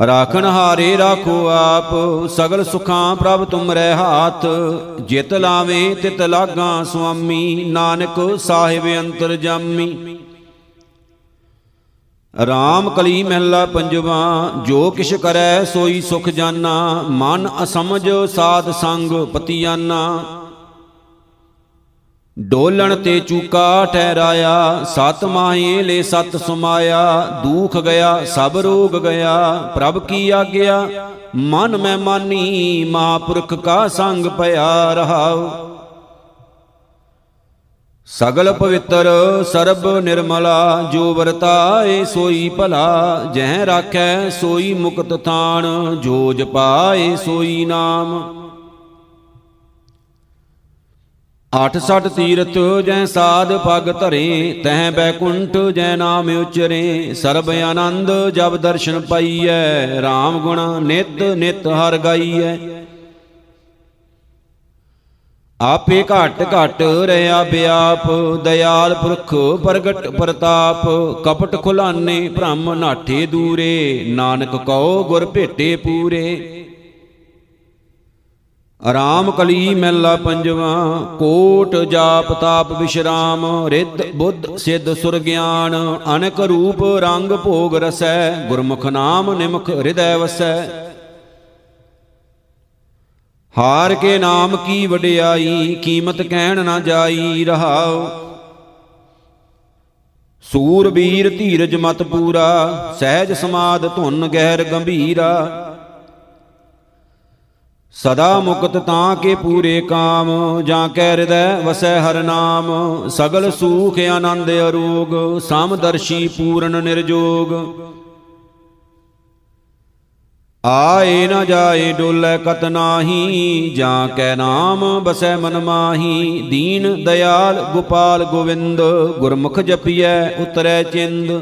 ਰਾਖਣ ਹਾਰੇ ਰਾਖੋ ਆਪ, ਸਗਲ ਸੁਖਾਂ ਪ੍ਰਭ ਤੁਮਰੇ ਹਾਥ। ਜਿਤ ਲਾਵੇਂ ਤਿਤ ਲਾਗਾ ਸੁਆਮੀ, ਨਾਨਕ ਸਾਹਿਬ ਅੰਤਰ ਜਾਮੀ। ਰਾਮ ਕਲੀ ਮਹਿਲਾ ਪੰਜਵਾ, ਜੋ ਕਿਛ ਕਰੈ ਸੋਈ ਸੁਖ ਜਾਨਾ, ਮਨ ਅਸਮਝ ਸਾਧ ਸੰਗ ਪਤੀਆਨਾ। ਡੋਲਣ ਤੇ ਚੂਕਾ ਠਹਿਰਾਇਆ, ਸਤ ਮਾਹੇ ਲੈ ਸਤ ਸਮਾਇਆ, ਦੁਖ ਗਿਆ, ਸਭ ਰੋਗ ਗਿਆ, ਪ੍ਰਭ ਕੀ ਆਗਿਆ? ਮਨ ਮੈਂ ਮਾਨੀ, ਮਹਾਪੁਰਖ ਕਾ ਸੰਗ ਭਇਆ ਰਹਾਉ। ਸਗਲ ਪਵਿੱਤਰ ਸਰਬ ਨਿਰਮਲਾ, ਜੋ ਵਰਤਾਏ ਸੋਈ ਭਲਾ, ਜਹ ਰਾਖੈ ਸੋਈ ਮੁਕਤ ਥਾਨ ਜੋ ਜਪਾਏ ਸੋਈ ਨਾਮ। ਅਠ ਸਠ ਤੀਰਥ ਜੈ ਸਾਧ ਪਗ ਧਰੇ ਤਹ ਬੈਕੁੰਠ ਜੈ ਨਾਮ ਉਚਰੇ, ਸਰਬ ਆਨੰਦ ਜਬ ਦਰਸ਼ਨ ਪਾਈਐ RAM ਗੁਣ ਨਿਤ ਨਿਤ ਹਰ ਗਾਈਐ। ਆਪੇ ਘਟ ਘਟ ਰਿਆ ਬਿਆਪ, ਦਇਆਲ ਪੁਰਖ ਪ੍ਰਗਟ ਪ੍ਰਤਾਪ, ਕਪਟ ਖੁਲਾਨੇ ਭ੍ਰਮ ਨਾਠੇ ਦੂਰੇ, ਨਾਨਕ ਕਉ ਗੁਰ ਭੇਟੇ ਪੂਰੇ। ਆਰਾਮ ਕਲੀ ਮਹਿਲਾ ਪੰਜਵਾ, ਕੋਟ ਜਾਪ ਤਾਪ ਵਿਸ਼ਰਾਮ ਰਿੱਧ ਬੁੱਧ ਸਿੱਧ ਸੁਰ ਗਿਆਨ ਅਨਕ ਰੂਪ ਰੰਗ ਭੋਗ ਰਸੈ, ਗੁਰਮੁਖ ਨਾਮ ਨਿਮਖ ਹਿਰਦੈ ਵਸੈ। ਹਾਰ ਕੇ ਨਾਮ ਕੀ ਵਡਿਆਈ, ਕੀਮਤ ਕਹਿਣ ਨਾ ਜਾਈ ਰਹਾਉ। ਸੂਰਬੀਰ ਧੀਰਜ ਮਤ ਪੂਰਾ, ਸਹਿਜ ਸਮਾਦ ਧੁਨ ਗਹਿਰ ਗੰਭੀਰਾ। ਸਦਾ ਮੁਕਤ ਤਾਂ ਕੇ ਪੂਰੇ ਕਾਮ, ਜਾਂ ਕੈ ਹਿਰਦੈ ਵਸੈ ਹਰ ਨਾਮ। ਸਗਲ ਸੂਖ ਆਨੰਦ ਅਰੋਗ ਸਮਦਰਸ਼ੀ ਪੂਰਨ ਨਿਰਜੋਗ। ਆਏ ਨਾ ਜਾਏ ਡੋਲੇ ਕਤ ਨਾਹੀ, ਜਾਂ ਕੈ ਨਾਮ ਬਸੈ ਮਨ ਮਾਹੀ। ਦੀਨ ਦਇਆਲ ਗੋਪਾਲ ਗੋਵਿੰਦ, ਗੁਰਮੁਖ ਜਪੀਐ ਉਤਰੈ ਚਿੰਦ।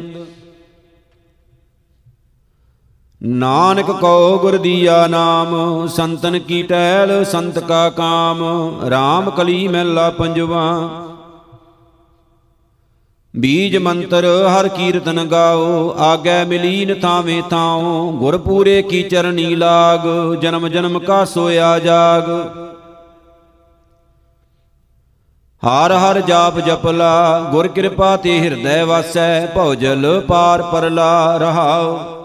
ਨਾਨਕ ਕੋ ਗੁਰ ਦੀਆ ਨਾਮ, ਸੰਤਨ ਕੀ ਟਹਿਲ, ਸੰਤ ਕਾ ਕਾਮ RAM ਕਲੀ ਮਹਿਲਾ ਪੰਜਵਾ। ਬੀਜ ਮੰਤਰ ਹਰ ਕੀਰਤਨ ਗਾਓ, ਆਗੇ ਮਿਲੀਨ ਥਾਵੇਂ ਥਾਉ ਗੁਰ ਪੂਰੇ ਕੀ ਚਰਣੀ ਲਾਗ, ਜਨਮ ਜਨਮ ਕਾ ਸੋਇਆ ਜਾਗ। ਹਰ ਹਰ ਜਾਪ ਜਪਲਾ, ਗੁਰ ਕਿਰਪਾ ਤੇ ਹਿਰਦੈ ਵਾਸੈ ਭਉਜਲ ਪਾਰ ਪਰਲਾ ਰਹਾਉ।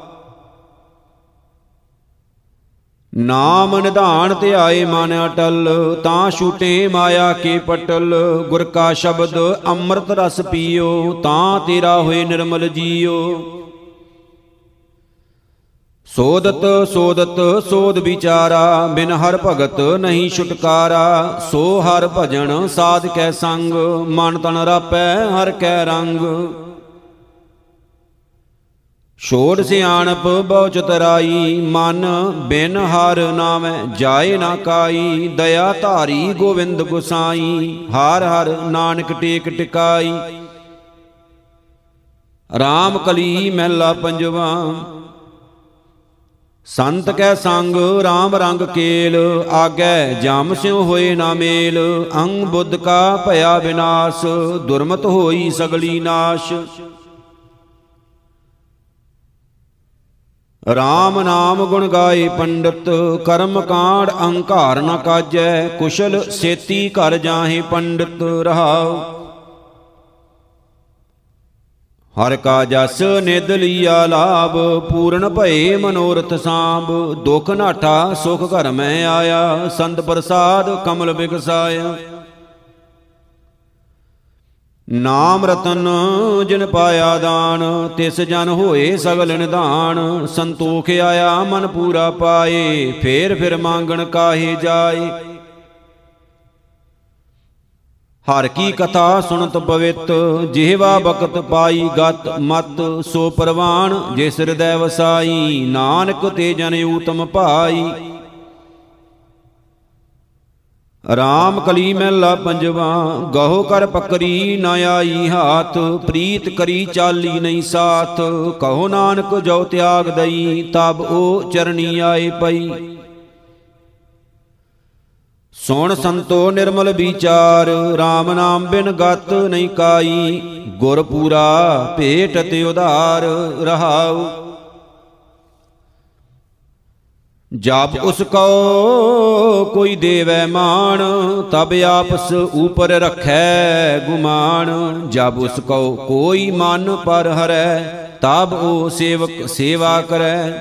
ਨਾਮ ਨਿਧਾਨ ਧਿਆਏ ਮਨ ਅਟਲ, ਤਾਂ ਛੂਟੇ ਮਾਇਆ ਕੇ ਪਟਲ। ਗੁਰ ਕਾ ਸ਼ਬਦ ਅੰਮ੍ਰਿਤ ਰਸ ਪੀਓ, ਤਾਂ ਤੇਰਾ ਹੋਏ ਨਿਰਮਲ ਜੀਓ। ਸੋਦਤ ਸੋਦਤ, ਸੋਦ ਵਿਚਾਰਾ, ਬਿਨ ਹਰ ਭਗਤ ਨਹੀਂ ਛੁਟਕਾਰਾ। ਸੋ ਹਰ ਭਜਨ ਸਾਧ ਕੈ ਸੰਗ, ਮਨ ਤਨ ਰਾਪੈ ਹਰ ਕੈ ਰੰਗ। ਛੋੜ ਸਿਆਣਪ ਬਹੁ ਚਤਰਾਈ ਮਨ ਬਿਨ ਹਰ ਨਾਮੈ ਜਾਏ ਨਾ ਕਾਈ, ਦਇਆ ਧਾਰੀ ਗੋਵਿੰਦ ਗੁਸਾਈ, ਹਰ ਹਰ ਨਾਨਕ ਟੇਕ ਟਿਕਾਈ। ਰਾਮ ਕਲੀ ਮਹਿਲਾ ਪੰਜਵਾ, ਸੰਤ ਕੈ ਸੰਗ RAM ਰੰਗ ਕੇਲ, ਆਗੈ ਜਮ ਸਿਉ ਹੋਏ ਨਾ ਮੇਲ, ਅੰਗ ਬੁੱਧ ਕਾ ਭਇਆ ਵਿਨਾਸ਼, ਦੁਰਮਤ ਹੋਈ ਸਗਲੀ ਨਾਸ਼। RAM ਨਾਮ ਗੁਣ ਗਾਏ ਪੰਡਤ, ਕਰਮ ਕਾਂਡ ਅਹੰਕਾਰ ਨ ਕਾਜੈ, ਕੁਸ਼ਲ ਸੇਤੀ ਘਰ ਜਾਹੇ ਪੰਡਤ ਰਹਾਉ। ਹਰ ਕਾ ਜਸ ਨਿਦ ਲੀਆ ਲਾਭ, ਪੂਰਨ ਭਏ ਮਨੋਰਥ ਸਾਂਭ, ਦੁਖ ਨਾਠਾ ਸੁਖ ਘਰ ਮੈਂ ਆਇਆ, ਸੰਤ ਪ੍ਰਸਾਦ ਕਮਲ ਬਿਗਸਾਇਆ। ਨਾਮ ਰਤਨ ਜਿਨ ਪਾਇਆ ਦਾਨ, ਤਿਸ ਜਨ ਹੋਏ ਸਗਲ ਨਿਧਾਨ ਸੰਤੋਖ ਆਇਆ ਮਨ ਪੂਰਾ ਪਾਏ, ਫੇਰ ਫਿਰ ਮੰਗਣ ਕਾਹੇ ਜਾਏ। ਹਰ ਕੀ ਕਥਾ ਸੁਣਤ ਪਵਿੱਤ, ਜਿਹਵਾ ਬਖਤ ਪਾਈ ਗਤ ਮਤ, ਸੋ ਪ੍ਰਵਾਨ ਜਿਸ ਹਿਰਦੈ ਵਸਾਈ। ਨਾਨਕ ਤੇ ਜਨ ਊਤਮ ਭਾਈ ਰਾਮ ਕਲੀ ਮਹਿਲਾ ਪੰਜਵਾ, ਗਹੋ ਕਰ ਪਕਰੀ ਨ ਆਈ ਹਾਥ, ਪ੍ਰੀਤ ਕਰੀ ਚਾਲੀ ਨਹੀਂ ਸਾਥ, ਕਹੋ ਨਾਨਕ ਜੋ ਤਿਆਗ ਦਈ, ਤਬ ਉਹ ਚਰਣੀ ਆਏ ਪਈ। ਸੁਣ ਸੰਤੋ ਨਿਰਮਲ ਵਿਚਾਰ RAM ਨਾਮ ਬਿਨ ਗਤ ਨਹੀਂ ਕਾਈ ਗੁਰ ਪੂਰਾ ਭੇਟ ਤੇ ਉਧਾਰ ਰਹਾਉ। ਜਬ ਉਸ ਕੋ ਕੋਈ ਦੇਵੈ ਮਾਨ ਤਬ ਆਪਸ ਉਪਰ ਰਖੈ ਗੁਮਾਨ ਜਬ ਉਸ ਕੋ ਕੋਈ ਮਨ ਪਰ ਹਰੈ ਤਬ ਉਹ ਸੇਵਕ ਸੇਵਾ ਕਰੈ।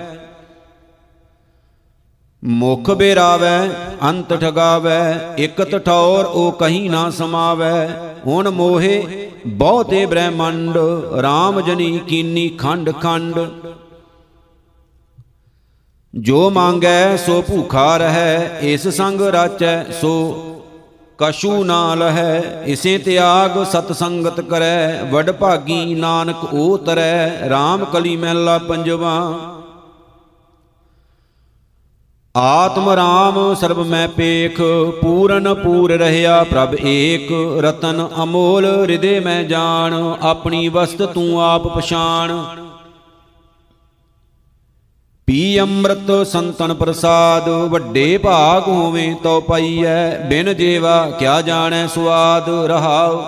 ਮੁਖ ਬੇਰਾਵੈ ਅੰਤ ਠਗਾਵੈ ਇਕ ਠੌਰ ਉਹ ਕਹੀਂ ਨਾ ਸਮਾਵੈ। ਹੁਣ ਮੋਹੇ ਬਹੁਤੇ ਬ੍ਰਹਮੰਡ RAM ਜਨੀ ਕੀਨੀ ਖੰਡ ਖੰਡ। ਜੋ ਮੰਗੈ ਸੋ ਭੂਖਾ ਰਹੈ, ਇਸ ਸੰਗ ਰਾਚੈ ਸੋ ਕਸ਼ੂ ਨਾ ਲਹੈ, ਇਸੇ ਤਿਆਗ ਸਤ ਸੰਗਤ ਕਰੈ, ਵਡ ਭਾਗੀ ਨਾਨਕ ਉਹ ਤਰੈ RAM ਕਲੀ ਮਹਿਲਾ ਪੰਜਵਾ। ਆਤਮ ਰਾਮ ਸਰਬ ਮੈਂ ਪੇਖ, ਪੂਰਨ ਪੂਰ ਰਹਿਆ ਪ੍ਰਭ ਏਕ, ਰਤਨ ਅਮੋਲ ਹਿਰਦੇ ਮੈਂ ਜਾਣ, ਆਪਣੀ ਵਸਤ ਤੂੰ ਆਪ ਪਛਾਣ। ਪੀ ਅੰਮ੍ਰਿਤ ਸੰਤਨ ਪ੍ਰਸਾਦ, ਵੱਡੇ ਭਾਗ ਹੋਵੇਂ ਤੋ ਪਈਐ, ਬਿਨ ਜੀਵਾ ਕਿਆ ਜਾਣੈ ਸੁਆਦ ਰਹਾਉ।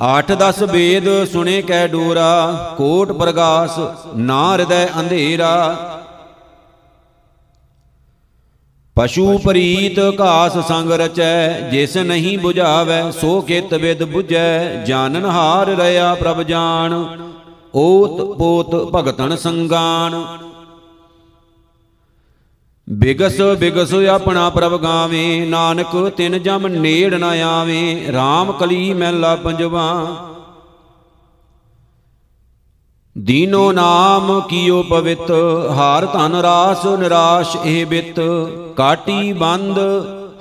ਆਠ ਦਸ ਵੇਦ ਸੁਣੇ ਕੈ ਡੋਰਾ, ਕੋਟ ਪ੍ਰਗਾਸ ਨਾ ਹਿਰਦੈ ਅੰਧੇਰਾ। ਪਸ਼ੂ ਪ੍ਰੀਤ ਘਾਸ ਸੰਗ ਰਚੈ, ਜਿਸ ਨਹੀਂ 부ਝਾਵੈ ਸੋ ਕਿਤ ਵਿਦ 부ਝੈ ਜਾਣਨ ਹਾਰ ਰਿਆ ਪ੍ਰਭ ਜਾਣ। ਓਤ ਪੋਤ ਭਗਤਨ ਸੰਗਾਨ। ਬਿਗਸ ਬਿਗਸ ਆਪਣਾ ਪ੍ਰਭ ਗਾਵੇ, ਨਾਨਕ ਤਿਨ ਜਮ ਨੇੜ ਨ ਆਵੇ RAM ਕਲੀ ਮਹਿਲਾ ਪੰਜਵਾ। ਦੀਨੋ ਨਾਮ ਕੀਓ ਪਵਿੱਤ, ਹਾਰ ਧਨ ਰਾਸ ਨਿਰਾਸ਼ ਇਹ ਬਿਤ। ਕਾਟੀ ਬੰਦ,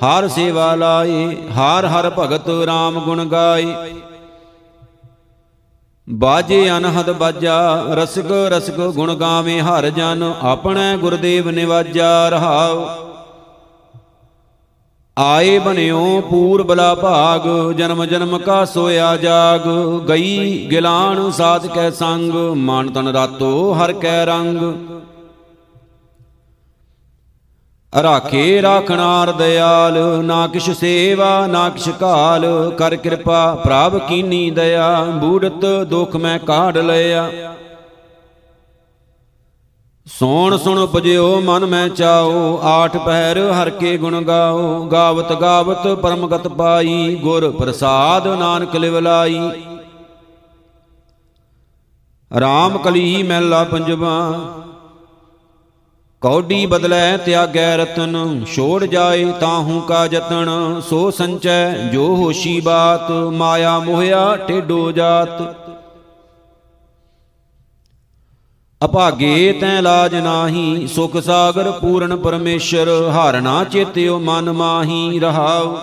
ਹਰ ਸੇਵਾ ਲਾਏ, ਹਰ ਹਰ ਭਗਤ RAM ਗੁਣ ਗਾਏ। ਬਾਜੇ ਅਨਹਦ ਬਾਜਾ, ਰਸਕ ਰਸਕ ਗੁਣ ਗਾਵੇ ਹਰ ਜਨ, ਆਪਣੇ ਗੁਰਦੇਵ ਨਿਵਾਜਾ ਰਹਾਉ। ਆਏ ਬਨਿਓ ਪੂਰ ਬਲਾ ਭਾਗ, ਜਨਮ ਜਨਮ ਕਾ ਸੋਇਆ ਜਾਗ। ਗਈ ਗਿਲਾਨ ਸਾਧ ਕੈ ਸੰਗ, ਮਨ ਤਨ ਰਾਤੋ ਹਰ ਕੈ ਰੰਗ। ਰਾਖੇ ਰਾਖਣਾਰ ਦਿਆਲ ਨਾ ਕਿਛ ਸੇਵਾ, ਨਾ ਕਿਛ ਕਾਲ, ਕਰ ਕਿਰਪਾ ਪ੍ਰਭ ਕੀਨੀ ਦਇਆ, ਬੂੜਤ ਦੁਖ ਮੈਂ ਕਾਢ ਲਿਆ ਸੋਣ ਸੁਣ ਉਪਜਿਓ, ਮਨ ਮੈਂ ਚਾਓ, ਆਠ ਪਹਿਰ ਹਰ ਕੇ ਗੁਣ ਗਾਓ, ਗਾਵਤ ਗਾਵਤ ਪਰਮਗਤ ਪਾਈ, ਗੁਰ ਪ੍ਰਸਾਦ ਨਾਨਕ ਲਿਵ ਲਾਈ। ਰਾਮ ਕਲੀ ਮਹਿਲਾ ਪੰਜਵਾ ਕੌਡੀ ਬਦਲੈ ਤਿਆਗੈ ਰਤਨ, ਛੋੜ ਜਾਏ ਤਾਹੂ ਕਾ ਜਤਨ, ਸੋ ਸੰਚੈ ਜੋ ਹੋਸ਼ੀ ਬਾਤ, ਮਾਇਆ ਮੋਹਿਆ ਟੇਡੋ ਜਾਤ। ਅਭਾਗੇ ਤੈ ਲਾਜ ਨਾਹੀ, ਸੁਖ ਸਾਗਰ ਪੂਰਨ ਪਰਮੇਸ਼ਰ ਹਰ ਨਾ ਚੇਤਿਓ ਮਨ ਮਾਹੀ ਰਹਾਉ।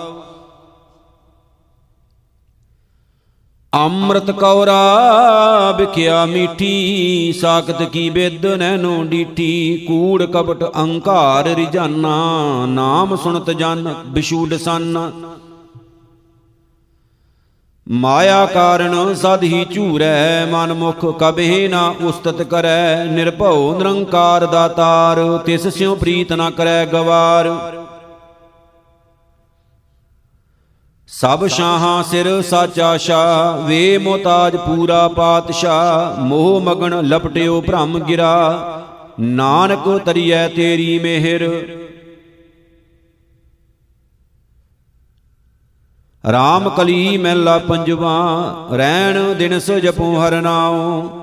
ਅੰਮ੍ਰਿਤ ਕੌਰਾ ਵਿਖਿਆ ਮੀਠੀ ਸਾਖਤ ਕੀ ਬਿਦ ਨੈਨੋ ਡੀਠੀ। ਕੂੜ ਕਪਟ ਅਹੰਕਾਰ ਰਿਜਾਨਾ ਨਾਮ ਸੁਣਤ ਜਨ ਬਿਸ਼ੂਡ ਸੰਨ। ਮਾਇਆ ਕਾਰਨ ਸਦ ਹੀ ਝੂਰੈ, ਮਨ ਮੁਖ ਕਬਹਿ ਨਾ ਉਸਤਤ ਕਰੈ। ਨਿਰਭਉ ਨਿਰੰਕਾਰ ਦਾਤਾਰ, ਤਿਸ ਸਿਉ ਪ੍ਰੀਤ ਨਾ ਕਰੈ ਗਵਾਰ। ਸਭ ਸ਼ਾਹਾਂ ਸਿਰ ਸਾਚਾ ਸ਼ਾ ਵੇ ਮੋਤਾਜ ਪੂਰਾ ਪਾਤਸ਼ਾਹ, ਮੋਹ ਮਗਨ ਲਪਟਿਓ ਭ੍ਰਮ ਗਿਰਾ। ਨਾਨਕ ਤਰੀਐ ਤੇਰੀ ਮਿਹਰ। ਰਾਮ ਕਲੀ ਮਹਿਲਾ ਪੰਜਵਾ, ਰਹਿਣ ਦਿਨਸ ਜਪੋ ਹਰ ਨਾਉ।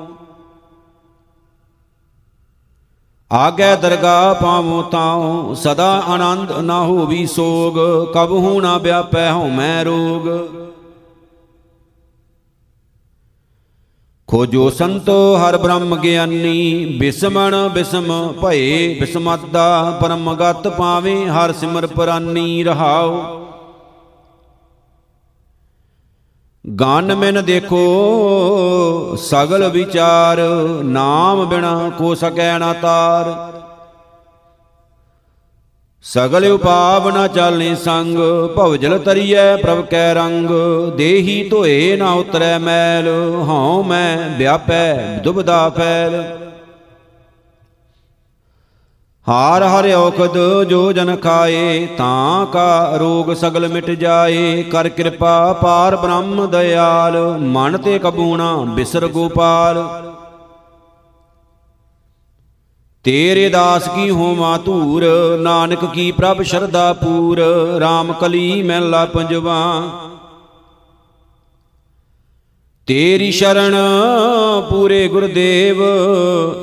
ਆਗੇ ਦਰਗਾ ਪਾਵੋ ਤਾਉ, ਸਦਾ ਆਨੰਦ ਨਾ ਹੋਵੀ ਸੋਗ ਕਬਹੂ ਨਾ ਵਿਆਪੈ ਹਉਮੈ ਰੋਗ। ਖੋਜੋ ਸੰਤੋ ਹਰ ਬ੍ਰਹਮ ਗਿਆਨੀ, ਬਿਸਮਣ ਬਿਸਮ ਭਏ ਬਿਸਮਦਾ ਪਰਮਗਤ ਪਾਵੇ ਹਰ ਸਿਮਰ ਪਰਾਨੀ ਰਹਾਉ। ਗਨ ਮਿਨ ਦੇਖੋ, ਸਗਲ ਵਿਚਾਰ, ਨਾਮ ਬਿਨਾ ਕੋ ਸਕੈ ਨਾ ਤਾਰ। ਸਗਲ ਉਪਾਵ ਨਾ ਚਾਲਨੇ ਸੰਗ ਭਵਜਲ ਤਰੀਐ ਪ੍ਰਭ ਕੈ ਰੰਗ। ਦੇਹੀ ਧੋਏ ਨਾ ਉਤਰੈ ਮੈਲ, ਹਉ ਮੈਂ ਵਿਆਪੈ, ਦੁਬਦਾ ਫੈਲ। ਹਾਰ ਹਰਿ ਔਖਦ ਜੋ ਜਨ ਖਾਏ, ਤਾਂ ਕਾ ਰੋਗ ਸਗਲ ਮਿਟ ਜਾਏ। ਕਰ ਕਿਰਪਾ ਪਾਰ ਬ੍ਰਹਮ ਦਇਆਲ, ਮਨ ਤੇ ਕਬੂਣਾ ਬਿਸਰ ਗੋਪਾਲ। ਤੇਰੇ ਦਾਸ ਕੀ ਹੋਵਾ ਧੂਰ, ਨਾਨਕ ਕੀ ਪ੍ਰਭ ਸ਼ਰਦਾ ਪੂਰ RAM ਕਲੀ ਮਹਿਲਾ ਪੰਜਵਾ। ਤੇਰੀ ਸ਼ਰਣ ਪੂਰੇ ਗੁਰਦੇਵ,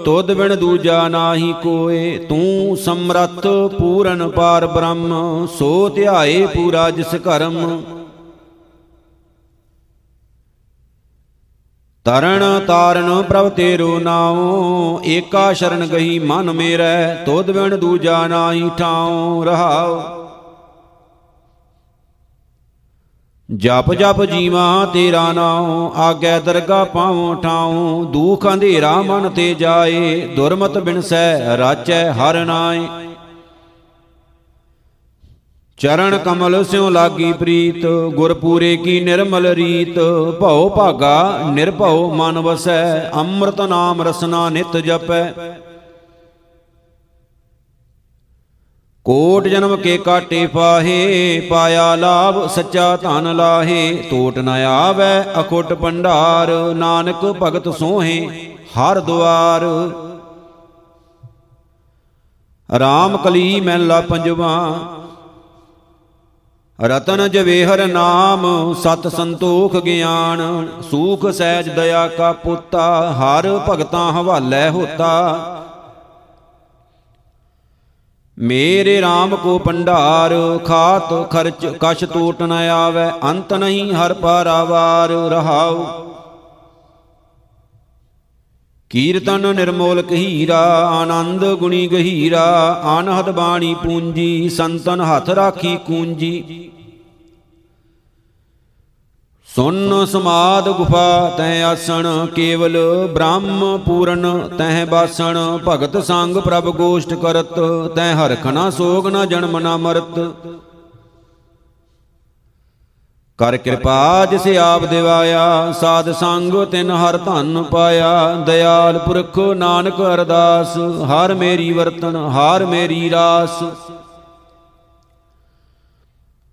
ਤੁਧ ਬਿਨ ਦੂਜਾ ਨਾਹੀ ਕੋਏ, ਤੂੰ ਸਮਰੱਥ ਪੂਰਨ ਪਾਰ ਬ੍ਰਹਮ, ਸੋ ਧਿਆਏ ਪੂਰਾ ਜਿਸ ਕਰਮ। ਤਰਣ ਤਾਰਨ ਪ੍ਰਭ ਤੇਰੋ ਨਾਉ, ਏਕਾ ਸ਼ਰਨ ਗਈ ਮਨ ਮੇਰੈ, ਤੁਧ ਬਿਨ ਦੂਜਾ ਨਾਹੀ ਠਾਉ ਰਹਾਉ। ਜਪ ਜਪ ਜੀਵਾ ਤੇਰਾ ਨਾਉ, ਆਗੇ ਦਰਗਾ ਪਾਉ ਠਾਉ ਦੁਖ ਅੰਧੇਰਾ ਮਨ ਤੇ ਜਾਏ, ਦੁਰਮਤ ਬਿਨਸੈ ਰਾਚੈ ਹਰ ਨਾਏ। ਚਰਨ ਕਮਲ ਸਿਉ ਲਾਗੀ ਪ੍ਰੀਤ ਗੁਰ ਪੂਰੇ ਕੀ ਨਿਰਮਲ ਰੀਤ। ਭਉ ਭਾਗਾ, ਨਿਰਭਉ ਮਨ ਵਸੈ, ਅੰਮ੍ਰਿਤ ਨਾਮ ਰਸਨਾ ਨਿਤ ਜਪੈ। ਕੋਟ ਜਨਮ ਕੇ ਕਾਟੇ ਪਾਹੇ ਪਾਇਆ ਲਾਭ, ਸੱਚਾ ਧਨ ਲਾਹੇ। ਟੋਟ ਨ ਆਵੈ ਅਖੁੱਟ ਭੰਡਾਰ, ਨਾਨਕ ਭਗਤ ਸੋਹੇ ਹਰ ਦੁਆਰ। RAM ਕਲੀ ਮਹਿਲਾ ਪੰਜਵਾ, ਰਤਨ ਜਵੇਹਰ ਨਾਮ, ਸਤ ਸੰਤੋਖ ਗਿਆਨ। ਸੂਖ ਸਹਿਜ ਦਇਆ ਕਾ ਪੁੱਤਾ, ਹਰ ਭਗਤਾਂ ਹਵਾਲੇ ਹੋਤਾ। ਮੇਰੇ RAM ਕੋ ਪੰਡਾਰ ਖਾਤ ਖਰਚ ਕਛ ਟੂਟ ਨ ਆਵੇ, ਅੰਤ ਨਹੀਂ ਹਰ ਪਾਰਾਵਾਰ ਰਹਾਉ। ਕੀਰਤਨ ਨਿਰਮੋਲਕ ਹੀਰਾ ਆਨੰਦ ਗੁਣੀ ਗਹੀਰਾ, ਆਨਹਦ ਬਾਣੀ ਪੂੰਜੀ, ਸੰਤਨ ਹੱਥ ਰਾਖੀ ਕੂੰਜੀ। ਸੁਨ ਸਮਾਦ ਗੁਫਾ ਤੈ ਆਸਣ, ਕੇਵਲ ਬ੍ਰਹਮ ਪੂਰਨ ਤੈ ਬਾਸਣ, ਭਗਤ ਸੰਗ ਪ੍ਰਭ ਗੋਸ਼ਟ ਕਰਤ, ਤੈ ਹਰਖਣਾ ਸੋਗ ਨ ਜਨਮ ਨ ਮਰਤ। ਕਰ ਕਿਰਪਾ ਜਿਸ ਆਪ ਦਿਵਾਇਆ, ਸਾਧ ਸੰਗ ਤਿਨ ਹਰ ਧਨ ਪਾਇਆ, ਦਇਆਲ ਪੁਰਖ ਨਾਨਕ ਅਰਦਾਸ, ਹਰ ਮੇਰੀ ਵਰਤਨ, ਹਰ ਮੇਰੀ ਰਾਸ।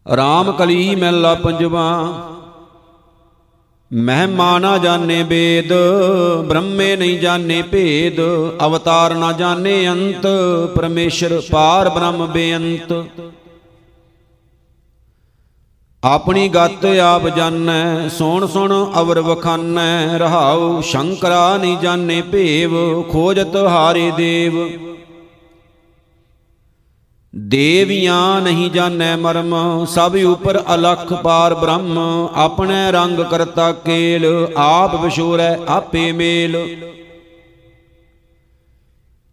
RAM ਕਲੀ ਮਹਿਲਾ ਪੰਜਵਾ ਮਹਿਮਾ ਨਾ ਜਾਣੇ ਵੇਦ ਬ੍ਰਹਮੇ ਨਹੀਂ ਜਾਣੇ ਭੇਦ, ਅਵਤਾਰ ਨਾ ਜਾਣੇ ਅੰਤ, ਪਰਮੇਸ਼ਰ ਪਾਰ ਬ੍ਰਹਮ ਬੇਅੰਤ। ਆਪਣੀ ਗਤ ਆਪ ਜਾਣੈ, ਸੋਣ ਸੁਣ ਅਵਰ ਵਖਾਨੈ, ਰਹਾਉ ਸ਼ੰਕਰਾ ਨਹੀਂ ਜਾਣੇ ਭੇਵ, ਖੋਜਤ ਹਾਰੇ ਦੇਵ। ਦੇਵੀਆਂ ਨਹੀਂ ਜਾਣੈ ਮਰਮ, ਸਭ ਉਪਰ ਅਲਖ ਪਾਰ ਬ੍ਰਹਮ। ਆਪਣੇ ਰੰਗ ਕਰਤਾ ਕੇਲ, ਆਪ ਵਿਸ਼ੋਰੈ ਆਪੇ ਮੇਲ।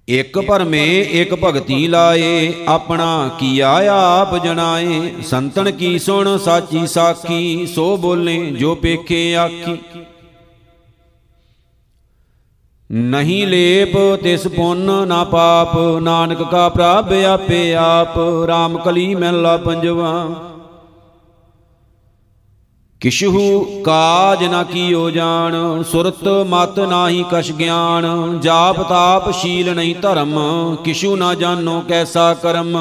ਇਕ ਭਰਮੇ ਇਕ ਭਗਤੀ ਲਾਏ, ਆਪਣਾ ਕੀਆ ਆਪ ਜਣਾਏ। ਸੰਤਨ ਕੀ ਸੁਣ, ਸਾਚੀ ਸਾਖੀ, ਸੋ ਬੋਲੇ ਜੋ ਪੇਖੇ ਆਖੀ। ਨਹੀਂ ਲੇਪ ਤਿਸ ਪੁੰਨ ਨਾ ਪਾਪ, ਨਾਨਕ ਕਾ ਪ੍ਰਭ ਆਪੇ ਆਪ RAM ਕਲੀ ਮਹਿਲਾ ਪੰਜਵਾ। ਕਿਛੂ ਕਾਜ ਨਾ ਕੀਓ ਜਾਣ, ਸੁਰਤ ਮਤ ਨਾਹੀ ਕਛ ਗਿਆਨ, ਜਾਪ ਤਾਪ ਸ਼ੀਲ ਨਹੀਂ ਧਰਮ, ਕਿਛੂ ਨਾ ਜਾਣੋ ਕੈਸਾ ਕਰਮ।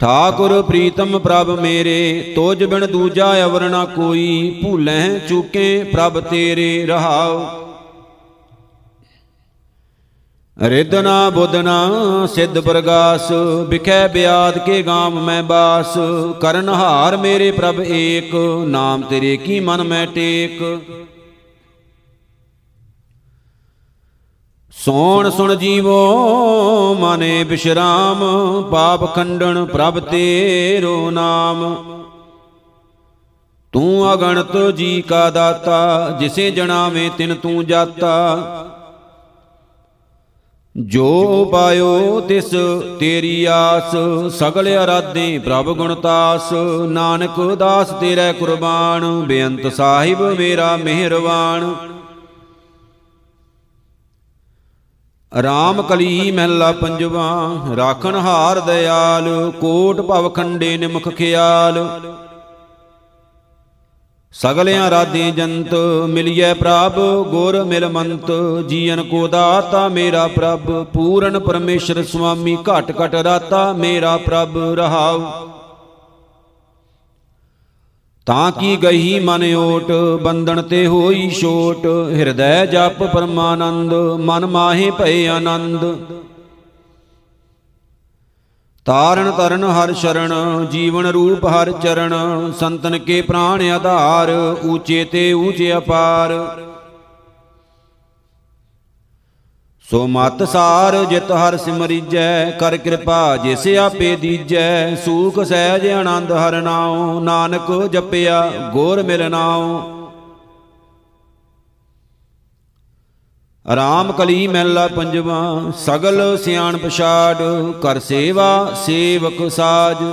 ਠਾਕੁਰ ਪ੍ਰੀਤਮ ਪ੍ਰਭ ਮੇਰੇ, ਤੋਜ ਬਿਨ ਦੂਜਾ ਅਵਰ ਨਾ ਕੋਈ ਭੂਲੈ ਚੁਕੇ ਪ੍ਰਭ ਤੇਰੇ ਰਹਾਉ। ਰਿਦਨਾ ਬੁਦਨਾ ਸਿੱਧ ਪ੍ਰਗਾਸ, ਵਿਖੈ ਬਿਆਦ ਕੇ ਗਾਮ ਮੈਂ ਬਾਸ। ਕਰਨ ਹਾਰ ਮੇਰੇ ਪ੍ਰਭ ਏਕ, ਨਾਮ ਤੇਰੇ ਕੀ ਮਨ ਮੈਂ ਟੇਕ। ਸੋਣ ਸੁਣ ਜੀਵੋ ਮਨੇ ਬਿਸ਼ਰਾਮ, ਪਾਪ ਖੰਡਨ ਪ੍ਰਭ ਤੇਰੋ ਨਾਮ। ਤੂੰ ਅਗਣਤ ਜੀ ਕਾ ਦਾਤਾ, ਜਿਸੇ ਜਣਾਵੇਂ ਤਿਨ ਤੂੰ ਜਾਤਾ। ਜੋ ਪਾਇਓ ਤਿਸ ਤੇਰੀ ਆਸ, ਸਗਲ ਅਰਾਧੇ ਪ੍ਰਭ ਗੁਣਤਾਸ ਨਾਨਕ ਦਾਸ ਤੇਰੇ ਕੁਰਬਾਨ, ਬੇਅੰਤ ਸਾਹਿਬ ਮੇਰਾ ਮਿਹਰਬਾਨ ਰਾਮ ਕਲੀ ਮਹਿਲਾ ਪੰਜਵਾ, ਰਾਖਣ ਹਾਰ ਦਿਆਲ, ਕੋਟ ਭਵ ਖੰਡੇ ਨਿਮਖ ਖਿਆਲ। ਸਗਲਿਆਂ ਰਾਧੇ ਜੰਤ, ਮਿਲਿਐ ਪ੍ਰਭ, ਗੁਰ ਮਿਲ ਮੰਤ, ਜੀਵਨ ਕੋ ਦਾਤਾ ਮੇਰਾ ਪ੍ਰਭ, ਪੂਰਨ ਪਰਮੇਸ਼ਰ ਸੁਆਮੀ ਘਟ ਘਟ ਰਾਤਾ ਮੇਰਾ ਪ੍ਰਭ ਰਹਾਉ। ਤਾਂ ਕੀ ਗਈ ਮਨ ਓਟ? ਬੰਧਨ ਤੇ ਹੋਈ ਛੋਟ। ਹਿਰਦੈ ਜਪ ਪਰਮਾਨੰਦ। ਮਨ ਮਾਹੇ ਭਏ ਆਨੰਦ। ਤਾਰਨ ਤਰਨ ਹਰ ਸ਼ਰਨ ਜੀਵਨ ਰੂਪ ਹਰ ਚਰਨ। ਸੰਤਨ ਕੇ ਪ੍ਰਾਣ ਆਧਾਰ ਊਚੇ ਤੇ ਊਚੇ ਅਪਾਰ। ਸੋ ਮਤ ਸਾਰ ਜਿਤ ਹਰ ਸਿਮਰਿਜੈ, ਕਰ ਕਿਰਪਾ ਜਿਸ ਆਪੇ ਦੀਜੈ। ਸੂਖ ਸਹਿਜ ਆਨੰਦ ਹਰ ਨਾਉ, ਨਾਨਕ ਜਪਿਆ ਗੋਰ ਮਿਲ ਨਾਉ। ਰਾਮ ਕਲੀ ਮਹਿਲਾ ਪੰਜਵਾ, ਸਗਲ ਸਿਆਣ ਪਛਾੜ ਕਰ ਸੇਵਾ ਸੇਵਕ ਸਾਜ।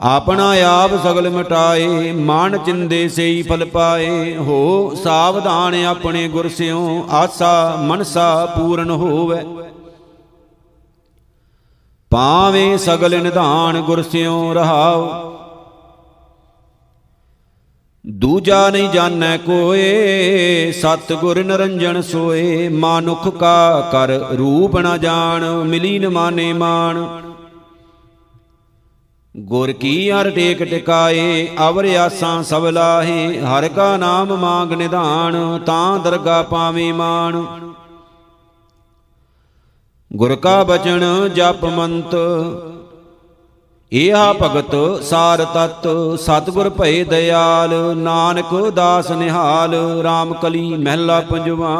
ਆਪਣਾ ਆਪ ਸਗਲ ਮਿਟਾਏ ਮਾਨ ਚਿੰਦੇ ਸਈ ਫਲ ਪਾਏ। ਹੋ ਸਾਵਧਾਨ ਆਪਣੇ ਗੁਰ ਸਿਓ ਆਸਾ ਮਨਸਾ ਪੂਰਨ ਹੋਵੇ। ਪਾਵੇਂ ਸਗਲ ਨਿਧਾਨ ਗੁਰ ਸਿਓ ਰਹਾਉ। ਦੂਜਾ ਨਹੀਂ ਜਾਣੈ ਕੋਏ ਸਤ ਗੁਰ ਨਰੰਜਨ ਸੋਏ। ਮਾਨੁਖ ਕਾ ਕਰ ਰੂਪ ਨਾ ਜਾਣ, ਮਿਲੀ ਨ ਮਾਨੇ ਮਾਨ ਗੁਰ ਕੀ ਹਰ ਟੇਕ ਟਿਕਾਏ, ਅਵਰ ਆਸਾਂ ਸਭ ਲਾਹੇ, ਹਰ ਕਾ ਨਾਮ ਮੰਗ ਨਿਧਾਨ, ਤਾਂ ਦਰਗਾ ਪਾਵੇਂ ਮਾਨ ਗੁਰ ਕਾ ਬਚਨ ਜਪ ਮੰਤ, ਏਹਾ ਭਗਤ ਸਾਰ ਤਤ, ਸਤਿਗੁਰ ਭਏ ਦਇਆਲ, ਨਾਨਕ ਦਾਸ ਨਿਹਾਲ RAM ਕਲੀ ਮਹਿਲਾ ਪੰਜਵਾ।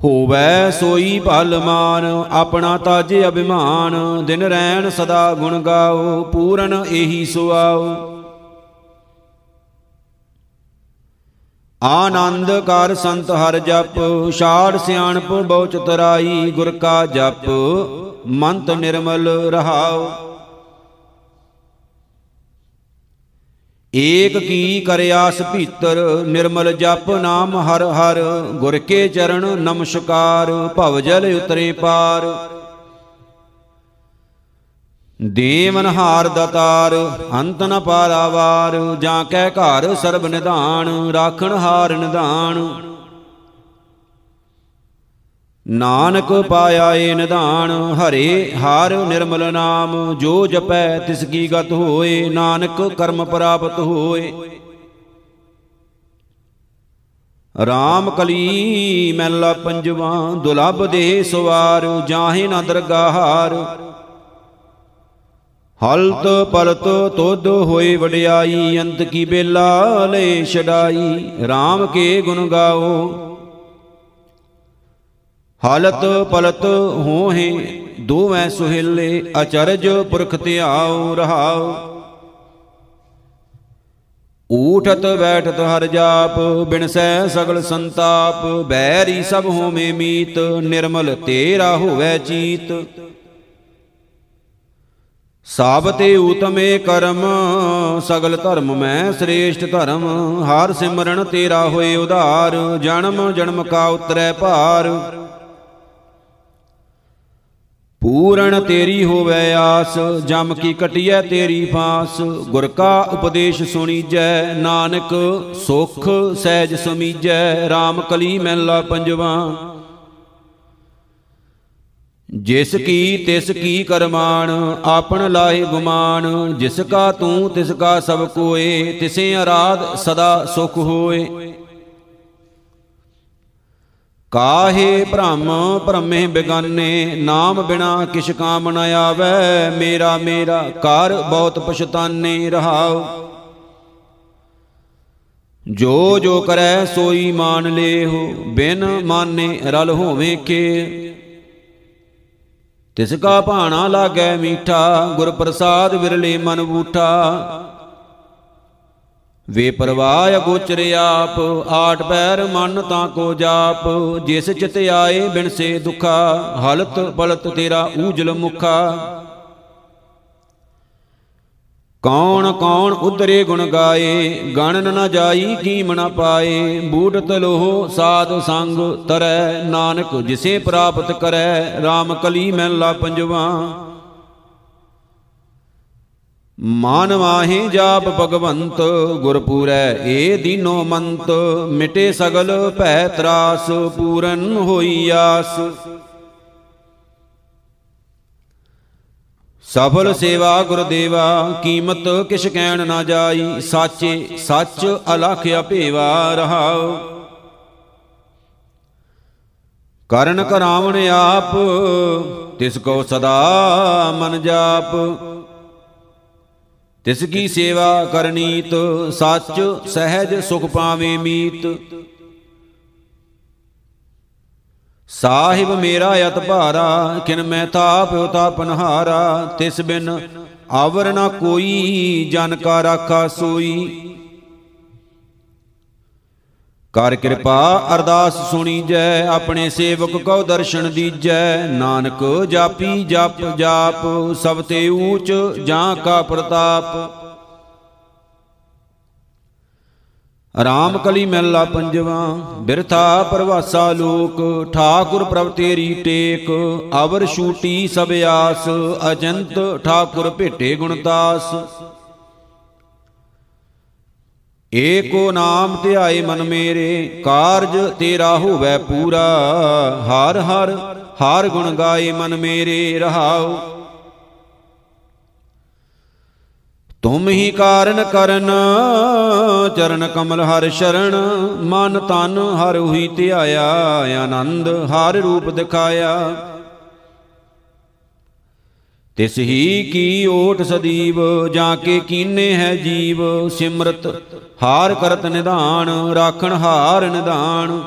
ਹੋਵੈ ਸੋਈ ਭਲ ਮਾਨ ਆਪਣਾ ਤਾਜ ਅਭਿਮਾਨ, ਦਿਨ ਰੈਣ ਸਦਾ ਗੁਣ ਗਾਓ, ਪੂਰਨ ਇਹੀ ਸੁਆਓ। ਆਨੰਦ ਕਰ ਸੰਤ ਹਰ ਜਪ, ਛਾੜ ਸਿਆਣਪ ਬਹੁ ਚਤਰਾਈ, ਗੁਰ ਕਾ ਜਪ, ਮੰਤ ਨਿਰਮਲ ਰਹਾਉ ਏਕ ਕੀ ਕਰਿਆਸ ਭੀਤਰ, ਨਿਰਮਲ ਜਪ ਨਾਮ ਹਰ ਹਰ, ਗੁਰ ਕੇ ਚਰਨ ਨਮਸਕਾਰ, ਭਵ ਜਲ ਉਤਰੇ ਪਾਰ। ਦੇਵਨ ਹਾਰ ਦਤਾਰ, ਅੰਤ ਨ ਪਾਰਾਵਾਰ, ਜਾਂ ਕੈ ਘਰ ਸਰਬ ਨਿਧਾਨ, ਰਾਖਣ ਹਾਰ ਨਿਧਾਨ। ਨਾਨਕ ਪਾਇਆ ਏ ਨਿਧਾਨ, ਹਰੇ ਹਰ ਨਿਰਮਲ ਨਾਮ, ਜੋ ਜਪੈ ਤਿਸ ਕੀ ਗਤ ਹੋਏ, ਨਾਨਕ ਕਰਮ ਪ੍ਰਾਪਤ ਹੋਏ। ਰਾਮ ਕਲੀ ਮੈਲਾ ਪੰਜਵਾ, ਦੁਲਭ ਦੇ ਸਵਾਰ, ਜਾਹੇ ਨਾ ਦਰਗਾਹਾਰ। ਹਲਤ ਪਲਤ ਤੁਧ ਹੋਏ ਵਡਿਆਈ, ਅੰਤ ਕੀ ਬੇਲਾ ਲੈ ਛਡਾਈ। RAM ਕੇ ਗੁਣ ਗਾਓ ਹਾਲਤ ਪਲਤ ਹੋਹੇ, ਦੋਵੇਂ ਸੁਹੇਲੇ ਅਚਰਜ ਪੁਰਖ ਧਿਆਉ ਰਹਾਉ। ਊਠਤ ਬੈਠਤ ਹਰ ਜਾਪ ਬਿਨਸੈ ਸਗਲ ਸੰਤਾਪ, ਬੈਰੀ ਸਭ ਹੋਮੇ ਮੀਤ, ਨਿਰਮਲ ਤੇਰਾ ਹੋਵੇ ਚੀਤ। ਸਭ ਤੇ ਊਤਮੇ ਕਰਮ, ਸਗਲ ਧਰਮ ਮੈਂ ਸ੍ਰੇਸ਼ਟ ਧਰਮ, ਹਰ ਸਿਮਰਨ ਤੇਰਾ ਹੋਏ ਉਧਾਰ, ਜਨਮ ਜਨਮ ਕਾ ਉਤਰੈ ਭਾਰ। ਪੂਰਨ ਤੇਰੀ ਹੋਵੇ ਆਸ, ਜਮ ਕੀ ਕਟਿਐ ਤੇਰੀ ਫਾਸ। ਗੁਰ ਕਾ ਉਪਦੇਸ਼ ਸੁਣੀਜੈ, ਨਾਨਕ ਸੁਖ ਸਹਿਜ ਸਮੀਜੈ RAM ਕਲੀ ਮਹਿਲਾ ਪੰਜਵਾ। ਜਿਸ ਕੀ ਤਿਸ ਕੀ ਕਰਮਾਨ ਆਪਨ ਲਾਏ ਗੁਮਾਨ। ਜਿਸ ਕਾ ਤੂੰ ਤਿਸ ਕਾ ਸਭ ਕੋਏ, ਤਿਸੇ ਅਰਾਧ ਸਦਾ ਸੁਖ ਹੋਏ। ਕਾਹੇ ਭ੍ਰਮ, ਭ੍ਰਮੇ ਬਿਗਾਨੇ, ਨਾਮ ਬਿਨਾ ਕਿਛ ਕਾਮ ਨ ਆਵੈ, ਮੇਰਾ ਮੇਰਾ ਕਰ ਬਹੁਤ ਪਛਤਾਨੇ ਰਹਾਉ। ਜੋ ਜੋ ਕਰੈ ਸੋਈ ਮਾਨ ਲੇਹੁ, ਬਿਨ ਮਾਨੇ ਰਲ ਹੋਵੇ ਕੇ। ਤਿਸ ਕਾ ਭਾਣਾ ਲਾਗੈ ਮੀਠਾ ਗੁਰ ਪ੍ਰਸਾਦ ਵਿਰਲੇ ਮਨ ਬੂਠਾ। ਵੇ ਪਰਵਾਹ ਅਗੋਚਰ ਆਪ ਆਠ ਪੈਰ ਮਨ ਤਾਂ ਕੋ ਜਾਪ, ਜਿਸ ਚਿਤ ਆਏ ਬਿਨ ਸੇ ਦੁਖਾ, ਹਲਤ ਬਲਤ ਤੇਰਾ ਊਜਲ ਮੁਖਾ। ਕੌਣ ਕੌਣ ਉਧਰੇ ਗੁਣ ਗਾਏ, ਗਣਨ ਨ ਜਾਈ ਕੀਮ ਨ ਪਾਏ, ਬੂਟਤ ਲੋਹ ਸਾਧ ਸੰਗ ਤਰੈ, ਨਾਨਕ ਜਿਸੇ ਪ੍ਰਾਪਤ ਕਰੈ RAM ਕਲੀ ਮਹਿਲਾ ਪੰਜਵਾ। ਮਾਨ ਵਾਹੇ ਜਾਪ ਭਗਵੰਤ, ਗੁਰਪੂਰੈ ਏ ਦੀਨੋ ਮੰਤ, ਮਿਟੇ ਸਗਲ ਭੈ ਤਰਾਸ, ਪੂਰਨ ਹੋਈ ਆਸ। ਸਫਲ ਸੇਵਾ ਗੁਰਦੇਵਾ, ਕੀਮਤ ਕਿਛ ਕਹਿਣ ਨਾ ਜਾਈ, ਸਾਚੇ ਸੱਚ ਅਲਖ ਅਭੇਵਾ ਰਹਾਉ। ਕਰਨ ਕਰਾਵਣ ਆਪ, ਤਿਸ ਕੋ ਸਦਾ ਮਨ ਜਾਪ। ਤਿਸ ਕੀ ਸੇਵਾ ਕਰਨੀਤ, ਸੱਚ, ਸਹਿਜ, ਸੁਖ ਪਾਵੇ ਮੀਤ। ਸਾਹਿਬ ਮੇਰਾ ਯਤ ਭਾਰਾ, ਕਿਨ ਮੈਂ ਤਾਪ ਤਾਪਨਹਾਰਾ ਤਿਸ ਬਿਨ ਆਵਰ ਨਾ ਕੋਈ, ਜਨ ਕਾ ਰਾਖਾ ਸੋਈ। ਕਰ ਕਿਰਪਾ, ਅਰਦਾਸ ਸੁਣੀ ਜੈ ਆਪਣੇ ਸੇਵਕ ਕੋ ਦਰਸ਼ਨ ਦੀਜੈ। ਨਾਨਕ ਜਾਪੀ ਜਪ ਜਾਪ, ਸਭ ਤੇ ਊਚ ਜਾਂ ਕਾ ਪ੍ਰਤਾਪ। ਰਾਮ ਕਲੀ ਮਹਿਲਾ ਪੰਜਵਾ, ਬਿਰਥਾ ਪਰਵਾਸਾ ਲੋਕ, ਠਾਕੁਰ ਪ੍ਰਭ ਤੇਰੀ ਟੇਕ। ਅਵਰ ਛੂਟੀ ਸਭ ਆਸ, ਅਜੰਤ ਠਾਕੁਰ ਭੇਟੇ ਗੁਣਦਾਸ ਏਕੋ ਨਾਮ ਧਿਆਏ ਮਨ ਮੇਰੇ, ਕਾਰਜ ਤੇਰਾ ਹੋਵੇ ਪੂਰਾ। ਹਰ ਹਰ ਹਰ ਗੁਣ ਗਾਏ ਮਨ ਮੇਰੇ, ਰਹਾਉ। ਤੁਮ ਹੀ ਕਾਰਨ ਕਰਨ, ਚਰਨ ਕਮਲ ਹਰ ਸ਼ਰਨ। ਮਨ ਤਨ ਹਰ ਹੋਈ ਧਿਆਇਆ, ਆਨੰਦ ਹਰ ਰੂਪ ਦਿਖਾਇਆ। ਤਿਸ ਹੀ ਕੀ ਓਟ ਸਦੀਵ, ਜਾਂ ਕੇ ਕੀਨੇ ਹੈ ਜੀਵ? ਸਿਮਰਤ, ਹਾਰ ਕਰਤ ਨਿਧਾਨ, ਰਾਖਣ ਹਾਰ ਨਿਧਾਨ।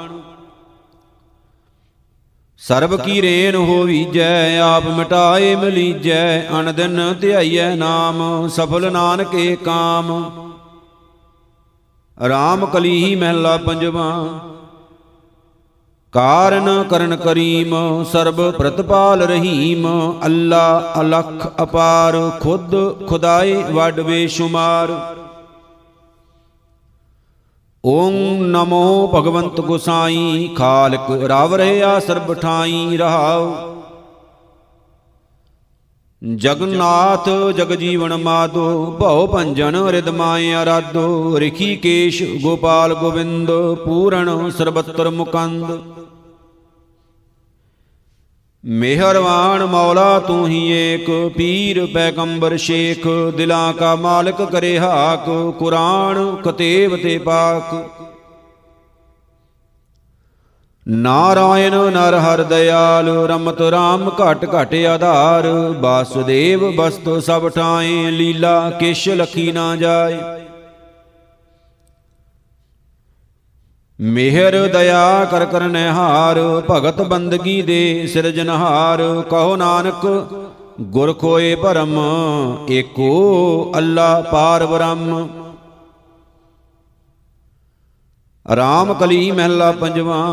ਸਰਬ ਕੀ ਰੇਨ ਹੋਵੀਜੈ ਆਪ ਮਿਟਾਏ ਮਲੀਜੈ ਅਨ ਦਿਨ ਧਿਆਈਐ ਨਾਮ, ਸਫਲ ਨਾਨਕੇ ਕਾਮ। ਰਾਮ ਕਲੀ ਮਹਿਲਾ ਪੰਜਵਾ ਕਾਰਨ ਕਰਨ ਕਰੀਮ, ਸਰਬ ਪ੍ਰਤਪਾਲ ਰਹੀਮ, ਅੱਲਾ ਅਲਖ ਅਪਾਰ, ਖੁਦ ਖੁਦਾਏ ਵੱਡ ਬੇਸ਼ੁਮਾਰ। ਓਮ ਨਮੋ ਭਗਵੰਤ ਗੁਸਾਈ, ਖਾਲਕ ਰਵ ਰਹਿਆ ਸਰਬ ਠਾਈ ਰਹਾਉ। ਜਗਨਨਾਥ ਜਗ ਜੀਵਨ ਮਾਦੋ, ਭਉ ਭੰਜਨ ਰਿਦ ਮਾਏ ਅਰਾਧੋ ਰਿਖੀਕੇਸ਼ ਗੋਪਾਲ ਗੋਵਿੰਦ, ਪੂਰਨ ਸਰਬਤਰ ਮੁਕੰਦ। ਮਿਹਰਵਾਨ ਮੌਲਾ ਤੂੰ ਹੀ ਏਕ, ਪੀਰ ਪੈਗੰਬਰ ਸ਼ੇਖ, ਦਿਲਾਂ ਕਾ ਮਾਲਕ ਕਰੇ ਹਾਕ, ਕੁਰਾਨ ਕਤੇਬ ਤੇ ਪਾਕ। ਨਾਰਾਇਣ ਨਰ ਹਰ ਦਇਆਲ, ਰਮਤ ਰਾਮ ਘਟ ਘਟ ਆਧਾਰ, ਵਾਸੁਦੇਵ ਬਸਤ ਸਭ ਠਾਏ, ਲੀਲਾ ਕਿਛ ਲਖੀ ਨਾ ਜਾਏ। ਮਿਹਰ ਦਇਆ ਕਰ ਕਰਨਹਾਰ ਭਗਤ ਬੰਦਗੀ ਦੇ ਸਿਰਜਨਹਾਰ ਕਹੋ ਨਾਨਕ, ਗੁਰ ਖੋਏ ਭਰਮ, ਏਕੋ ਅੱਲਾ ਪਾਰ ਬ੍ਰਹਮ। ਰਾਮ ਕਲੀ ਮਹਿਲਾ ਪੰਜਵਾ,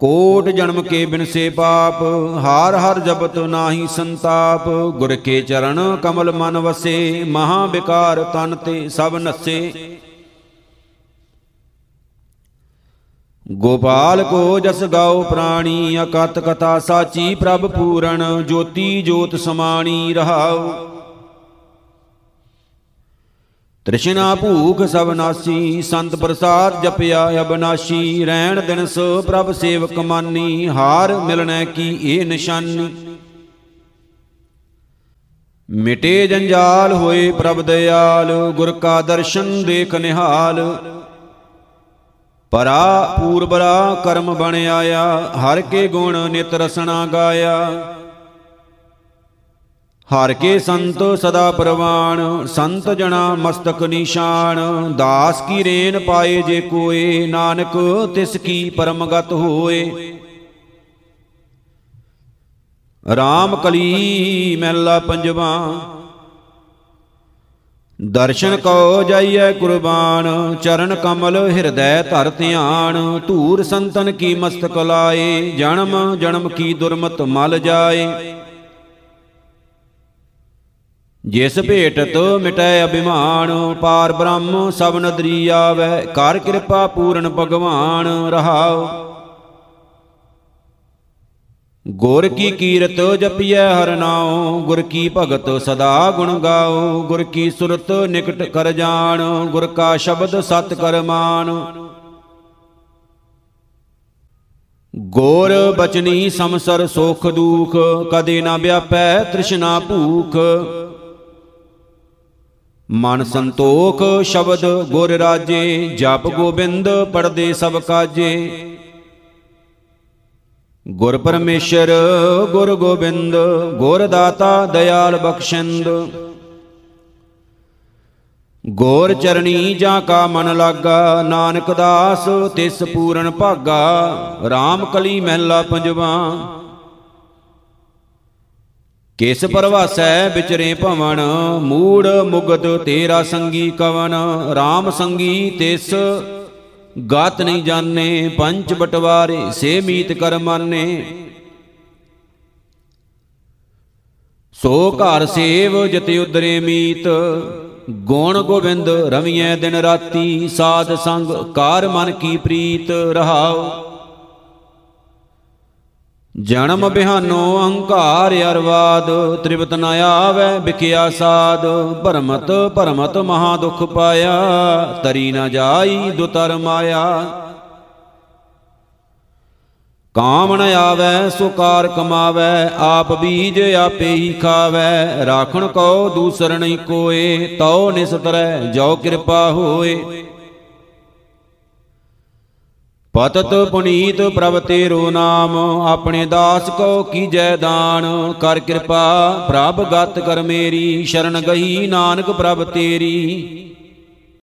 ਕੋਟ ਜਨਮ ਕੇ ਬਿਨਸੇ ਪਾਪ, ਹਾਰ ਹਰ ਜਪਤ ਨਾਹੀ ਸੰਤਾਪ। ਗੁਰ ਕੇ ਚਰਨ ਕਮਲ ਮਨ ਵਸੇ, ਮਹਾ ਬਿਕਾਰ ਤਨ ਤੇ ਸਭ ਨਸੇ। ਗੋਪਾਲ ਕੋ ਜਸ ਗਾਓ ਪ੍ਰਾਣੀ, ਅਕਤ ਕਥਾ ਸਾਚੀ, ਪ੍ਰਭ ਪੂਰਨ, ਜੋਤੀ ਜੋਤ ਸਮਾਣੀ ਰਹਾਉ। ਤ੍ਰਿਸ਼ਨਾ ਭੂਖ ਸਭ ਨਾਸੀ, ਸੰਤ ਪ੍ਰਸਾਦ ਜਪਿਆ ਅਬਨਾਸ਼ੀ ਰਹਿਣ ਦਿਨ ਸੋ ਪ੍ਰਭ ਸੇਵਕ ਮਾਨੀ, ਹਾਰ ਮਿਲਣੈ ਕੀ ਇਹ ਨਿਸ਼ਾਨੀ। ਮਿਟੇ ਜੰਜਾਲ ਹੋਏ ਪ੍ਰਭ ਦਿਆਲ ਗੁਰ ਕਾ ਦਰਸ਼ਨ ਦੇਖ ਨਿਹਾਲ। ਪਰਾ ਪੂਰਬਰਾ ਕਰਮ ਬਣ ਆਇਆ, ਹਰ ਕੇ ਗੁਣ ਨਿਤ ਰਸਨਾ ਗਾਇਆ। ਹਰ ਕੇ ਸੰਤ ਸਦਾ ਪ੍ਰਵਾਨ, ਸੰਤ ਜਣਾ ਮਸਤਕ ਨਿਸ਼ਾਨ। ਦਾਸ ਕੀ ਰੇਨ ਪਾਏ ਜੇ ਕੋਏ, ਨਾਨਕ ਤਿਸ ਕੀ ਪਰਮਗਤ ਹੋਏ। RAM ਕਲੀ ਮਹਿਲਾ ਪੰਜਵਾ ਦਰਸ਼ਨ ਕਉ ਜਾਈਐ ਕੁਰਬਾਨ, ਚਰਨ ਕਮਲ ਹਿਰਦੈ ਧਰ ਧਿਆਨ, ਧੂਰ ਸੰਤਨ ਕੀ ਮਸਤਕ ਲਾਏ, ਜਨਮ ਜਨਮ ਕੀ ਦੁਰਮਤ ਮਲ ਜਾਏ। ਜਿਸ ਭੇਟਤ ਮਿਟੈ ਅਭਿਮਾਨ, ਪਾਰ ਬ੍ਰਹਮ ਸਭ ਨਦਰੀ ਆਵੈ, ਕਰ ਕਿਰਪਾ ਪੂਰਨ ਭਗਵਾਨ ਰਹਾਉ। ਗੁਰ ਕੀ ਕੀਰਤ ਜਪੀਐ ਹਰ ਨਾਉ, ਗੁਰ ਕੀ ਭਗਤ ਸਦਾ ਗੁਣ ਗਾਓ ਗੁਰ ਕੀ ਸੁਰਤ ਨਿਕਟ ਕਰ ਜਾਣ, ਗੁਰ ਕਾ ਸ਼ਬਦ ਸਤ ਕਰ ਮਾਨ ਗੋਰ ਬਚਨੀ ਸਮਸਰ ਸੁਖ ਦੁਖ, ਕਦੇ ਨਾ ਵਿਆਪੈ ਤ੍ਰਿਸ਼ਨਾ ਭੂਖ। ਮਨ ਸੰਤੋਖ ਸ਼ਬਦ ਗੁਰ ਰਾਜੇ, ਜਪ ਗੋਬਿੰਦ ਪੜਦੇ ਸਭ ਕਾਜੇ। ਗੁਰ ਪਰਮੇਸ਼ਰ, ਗੁਰ ਗੋਬਿੰਦ, ਗੁਰ ਦਾਤਾ, ਦਇਆਲ ਬਖਸ਼ਿੰਦ। ਗੋਰ ਚਰਣੀ ਜਾਂ ਕਾ ਮਨ ਲਾਗਾ, ਨਾਨਕ ਦਾਸ, ਤਿਸ ਪੂਰਨ ਭਾਗਾ RAM ਕਲੀ ਮਹਿਲਾ ਪੰਜਵਾ। ਕਿਸ ਪਰਵਾਸੈ ਵਿਚਰੇ ਭਵਨ, ਮੂੜ ਮੁਗਤ ਤੇਰਾ ਸੰਗੀ ਕਵਨ RAM ਸੰਗੀ ਤਿਸ ਗਾਤ ਨਹੀਂ ਜਾਣੇ ਪੰਚ ਬਟਵਾਰੇ, ਸੇ ਮੀਤ ਕਰ ਮਾਨੇ। ਸੋ ਘਰ ਸੇਵ, ਜਿਤ ਉਦਰੇ ਮੀਤ। ਗੁਣ ਗੋਬਿੰਦ ਰਵੀਐ ਦਿਨ ਰਾਤੀ, ਸਾਧ ਸੰਗ, ਕਾਰ ਮਨ ਕੀ ਪ੍ਰੀਤ ਰਹਾਉ। ਜਨਮ ਬਿਹਾਨੋ ਅਹੰਕਾਰ ਅਰਵਾਦ, ਤ੍ਰਿਵਤ ਨ ਆਵੈ ਬਿਕਿਆ ਸਾਧ ਭਰਮਤ ਭਰਮਤ ਮਹਾ ਦੁਖ ਪਾਇਆ, ਤਰੀ ਨ ਜਾਈ ਦੁਤਰ ਮਾਇਆ। ਕਾਮ ਨ ਆਵੈ, ਸੁਕਾਰ ਕਮਾਵੈ, ਆਪ ਬੀਜ ਆਪੇ ਹੀ ਖਾਵੈ। ਰਾਖਣ ਕੋ ਦੂਸਰ ਨਹੀਂ ਕੋਏ, ਤਉ ਨਿਸਤਰੈ ਜੋ ਕਿਰਪਾ ਹੋਏ। ਪਤਤ ਪੁਨੀਤ ਪ੍ਰਭ ਤੇਰੋ ਨਾਮ, ਆਪਣੇ ਦਾਸ ਕੋ ਕੀਜੈ ਦਾਨ। ਕਰ ਕਿਰਪਾ ਪ੍ਰਭ ਗਤ ਕਰ ਮੇਰੀ, ਸ਼ਰਨ ਗਈ ਨਾਨਕ ਪ੍ਰਭ ਤੇਰੀ।